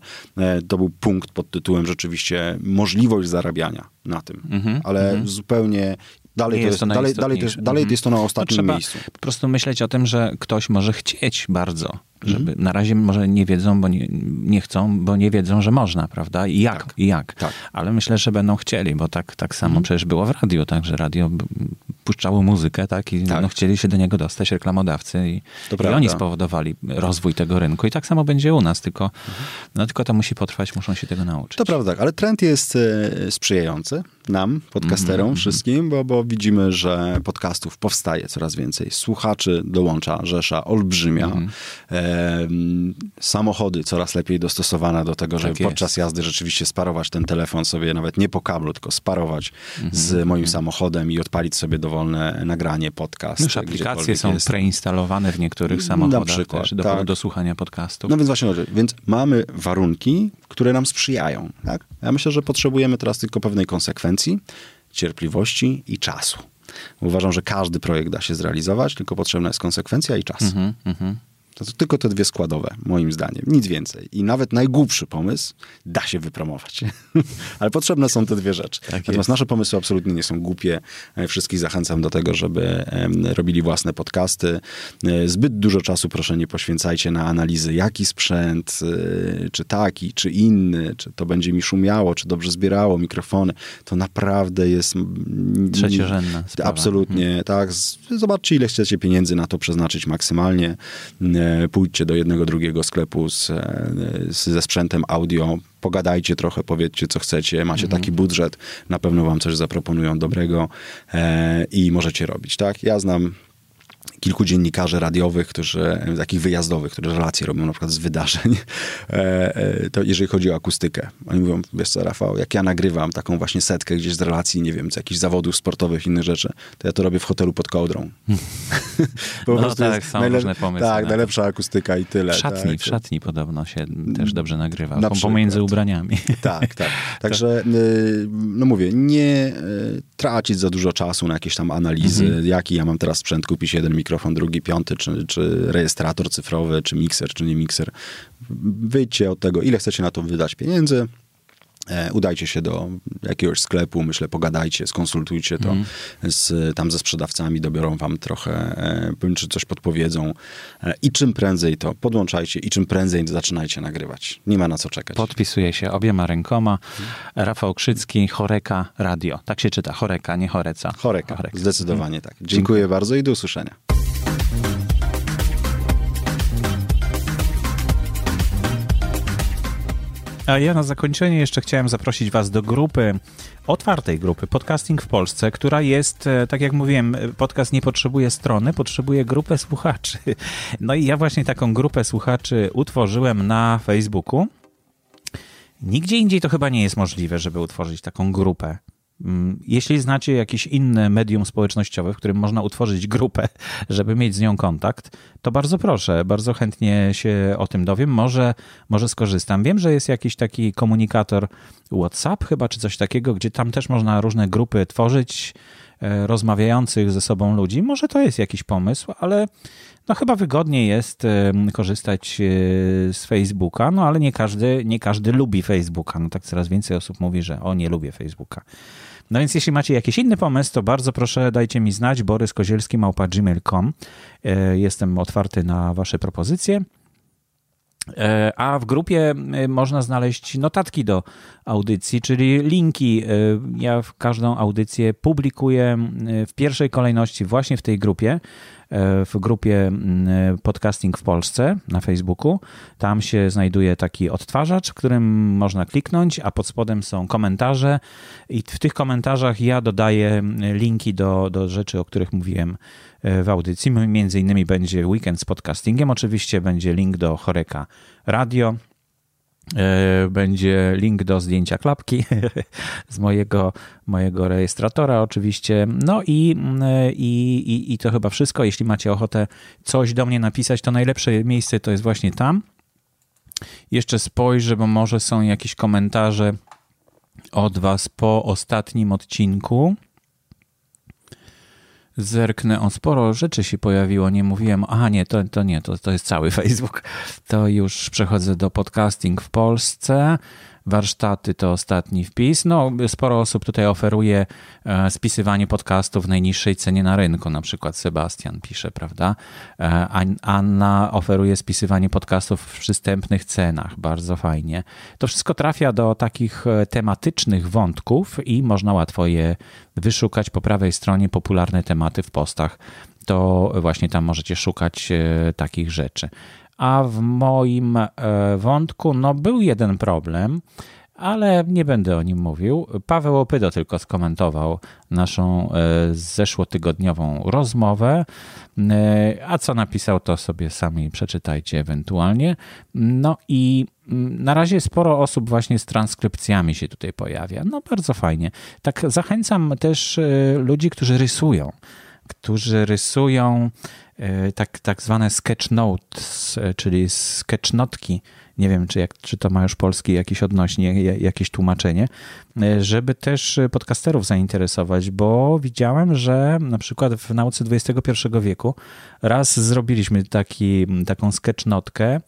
to był punkt pod tytułem rzeczywiście możliwość zarabiania na tym, mm-hmm, ale mm-hmm. zupełnie Dalej, to jest, jest, dalej, dalej, to jest, dalej jest to na ostatnim trzeba miejscu. po prostu myśleć o tym, że ktoś może chcieć bardzo, żeby mm. na razie może nie wiedzą, bo nie, nie, chcą, bo nie wiedzą, że można, prawda? I jak, tak. i jak. Tak. Ale myślę, że będą chcieli, bo tak, tak samo mm. przecież było w radiu, tak, że radio puszczało muzykę, tak, i tak. No, chcieli się do niego dostać reklamodawcy i, i oni spowodowali rozwój tego rynku. I tak samo będzie u nas, tylko, mm. no, tylko to musi potrwać, muszą się tego nauczyć. To prawda, ale trend jest e, sprzyjający. Nam, podcasterom mm wszystkim, bo, bo widzimy, że podcastów powstaje coraz więcej. Słuchaczy dołącza rzesza olbrzymia. Mm samochody coraz lepiej dostosowane do tego, żeby tak podczas jazdy rzeczywiście sparować ten telefon sobie nawet nie po kablu, tylko sparować mm -hmm. z moim samochodem i odpalić sobie dowolne nagranie, podcast. Już aplikacje są jest. preinstalowane w niektórych samochodach Na przykład, też do, tak. do słuchania podcastów. No więc właśnie, więc mamy warunki, które nam sprzyjają. Tak? Ja myślę, że potrzebujemy teraz tylko pewnej konsekwencji, cierpliwości i czasu. Uważam, że każdy projekt da się zrealizować, tylko potrzebna jest konsekwencja i czas. Mm -hmm. To, to tylko te dwie składowe, moim zdaniem. Nic więcej. I nawet najgłupszy pomysł da się wypromować. Ale potrzebne są te dwie rzeczy. Tak Natomiast jest. nasze pomysły absolutnie nie są głupie. E, wszystkich zachęcam do tego, żeby robili własne podcasty. E, zbyt dużo czasu proszę nie poświęcajcie na analizy, jaki sprzęt, e, czy taki, czy inny, czy to będzie mi szumiało, czy dobrze zbierało mikrofony. To naprawdę jest... Trzeciorzędna sprawa. Absolutnie, hmm. tak. Zobaczcie, ile chcecie pieniędzy na to przeznaczyć maksymalnie pójdźcie do jednego, drugiego sklepu z, e, z, ze sprzętem audio, pogadajcie trochę, powiedzcie co chcecie, macie mhm. taki budżet, na pewno wam coś zaproponują dobrego e, i możecie robić, tak? Ja znam kilku dziennikarzy radiowych, którzy, takich wyjazdowych, którzy relacje robią na przykład z wydarzeń, e, e, to jeżeli chodzi o akustykę. Oni mówią, wiesz co Rafał, jak ja nagrywam taką właśnie setkę gdzieś z relacji, nie wiem, z jakichś zawodów sportowych, innych rzeczy, to ja to robię w hotelu pod kołdrą. po no tak, są różne pomysły. Tak, najlepsza akustyka i tyle. W szatni, tak. w szatni podobno się też dobrze nagrywa, na pomiędzy ubraniami. tak, tak. Także, y, no mówię, nie y, tracić za dużo czasu na jakieś tam analizy, mhm. jaki ja mam teraz sprzęt, kupić jeden mikrofon, drugi, piąty, czy, czy rejestrator cyfrowy, czy mikser, czy nie mikser. Wyjdźcie od tego, ile chcecie na to wydać pieniędzy, udajcie się do jakiegoś sklepu, myślę, pogadajcie, skonsultujcie to mm. z, tam ze sprzedawcami, dobiorą wam trochę, e, czy coś podpowiedzą e, i czym prędzej to podłączajcie i czym prędzej zaczynajcie nagrywać. Nie ma na co czekać. Podpisuję się obiema rękoma. Rafał Krzycki, Choreka Radio. Tak się czyta, Choreka, nie Choreca. Choreka, Choreka. zdecydowanie mm. tak. Dziękuję, Dziękuję bardzo i do usłyszenia. A ja na zakończenie jeszcze chciałem zaprosić Was do grupy, otwartej grupy Podcasting w Polsce, która jest, e, tak jak mówiłem, podcast nie potrzebuje strony, potrzebuje grupę słuchaczy. No i ja właśnie taką grupę słuchaczy utworzyłem na Facebooku. Nigdzie indziej to chyba nie jest możliwe, żeby utworzyć taką grupę. Mm, jeśli znacie jakieś inne medium społecznościowe, w którym można utworzyć grupę, żeby mieć z nią kontakt, to bardzo proszę, bardzo chętnie się o tym dowiem. Może, może skorzystam. Wiem, że jest jakiś taki komunikator WhatsApp chyba, czy coś takiego, gdzie tam też można różne grupy tworzyć, e, rozmawiających ze sobą ludzi. Może to jest jakiś pomysł, ale no chyba wygodniej jest korzystać e, z Facebooka, no ale nie każdy, nie każdy lubi Facebooka. No tak coraz więcej osób mówi, że o nie lubię Facebooka. No więc jeśli macie jakiś inny pomysł, to bardzo proszę dajcie mi znać. Borys Kozielski, małpa.gmail.com. E, jestem otwarty na wasze propozycje. E, a w grupie e, można znaleźć notatki do audycji, czyli linki. Ja w każdą audycję publikuję w pierwszej kolejności właśnie w tej grupie. E, w grupie mm, Podcasting w Polsce na Facebooku. Tam się znajduje taki odtwarzacz, w którym można kliknąć, a pod spodem są komentarze i w tych komentarzach ja dodaję mm, linki do, do rzeczy, o których mówiłem e, w audycji. Między innymi będzie weekend z podcastingiem, oczywiście będzie link do Choreka Radio, E, będzie link do zdjęcia klapki z mojego, mojego rejestratora oczywiście. No i, e, i, i, i to chyba wszystko. Jeśli macie ochotę coś do mnie napisać, to najlepsze miejsce to jest właśnie tam. Jeszcze spojrzę, bo może są jakieś komentarze od Was po ostatnim odcinku. Zerknę, o sporo rzeczy się pojawiło, nie mówiłem, a nie, to, to nie, to, to jest cały Facebook. To już przechodzę do podcasting w Polsce. Warsztaty to ostatni wpis. No, sporo osób tutaj oferuje e, spisywanie podcastów w najniższej cenie na rynku. Na przykład Sebastian pisze, prawda? E, Anna oferuje spisywanie podcastów w przystępnych cenach. Bardzo fajnie. To wszystko trafia do takich e, tematycznych wątków i można łatwo je wyszukać po prawej stronie popularne tematy w postach. To właśnie tam możecie szukać takich rzeczy a w moim e, wątku no, był jeden problem, ale nie będę o nim mówił. Paweł Opydo tylko skomentował naszą zeszłotygodniową rozmowę. A co napisał, to sobie sami przeczytajcie ewentualnie. No i mm, na razie sporo osób właśnie z transkrypcjami się tutaj pojawia. No bardzo fajnie. Tak zachęcam też ludzi, którzy rysują którzy rysują e, tak, tak zwane sketch notes, e, czyli sketchnotki. Nie wiem, czy, jak, czy to ma już polski jakiś odnośnie, jakieś tłumaczenie, e, żeby też podcasterów zainteresować, bo widziałem, że na przykład w nauce XXI wieku raz zrobiliśmy taki, taką sketchnotkę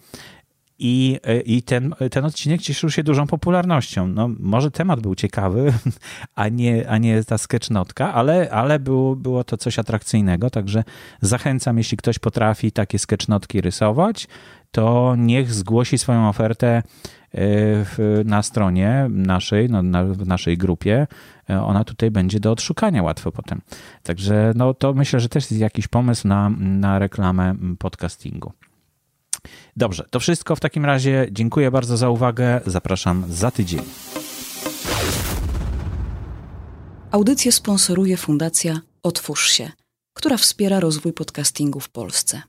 i, i ten, ten odcinek cieszył się dużą popularnością. No, może temat był ciekawy, a nie, a nie ta sketchnotka, ale, ale było, było to coś atrakcyjnego, także zachęcam, jeśli ktoś potrafi takie sketchnotki rysować, to niech zgłosi swoją ofertę e, na stronie naszej, no, na, w naszej grupie. E, ona tutaj będzie do odszukania łatwo potem. Także no, to myślę, że też jest jakiś pomysł na, na reklamę podcastingu. Dobrze, to wszystko w takim razie. Dziękuję bardzo za uwagę. Zapraszam za tydzień. Audycję sponsoruje Fundacja Otwórz się, która wspiera rozwój podcastingu w Polsce.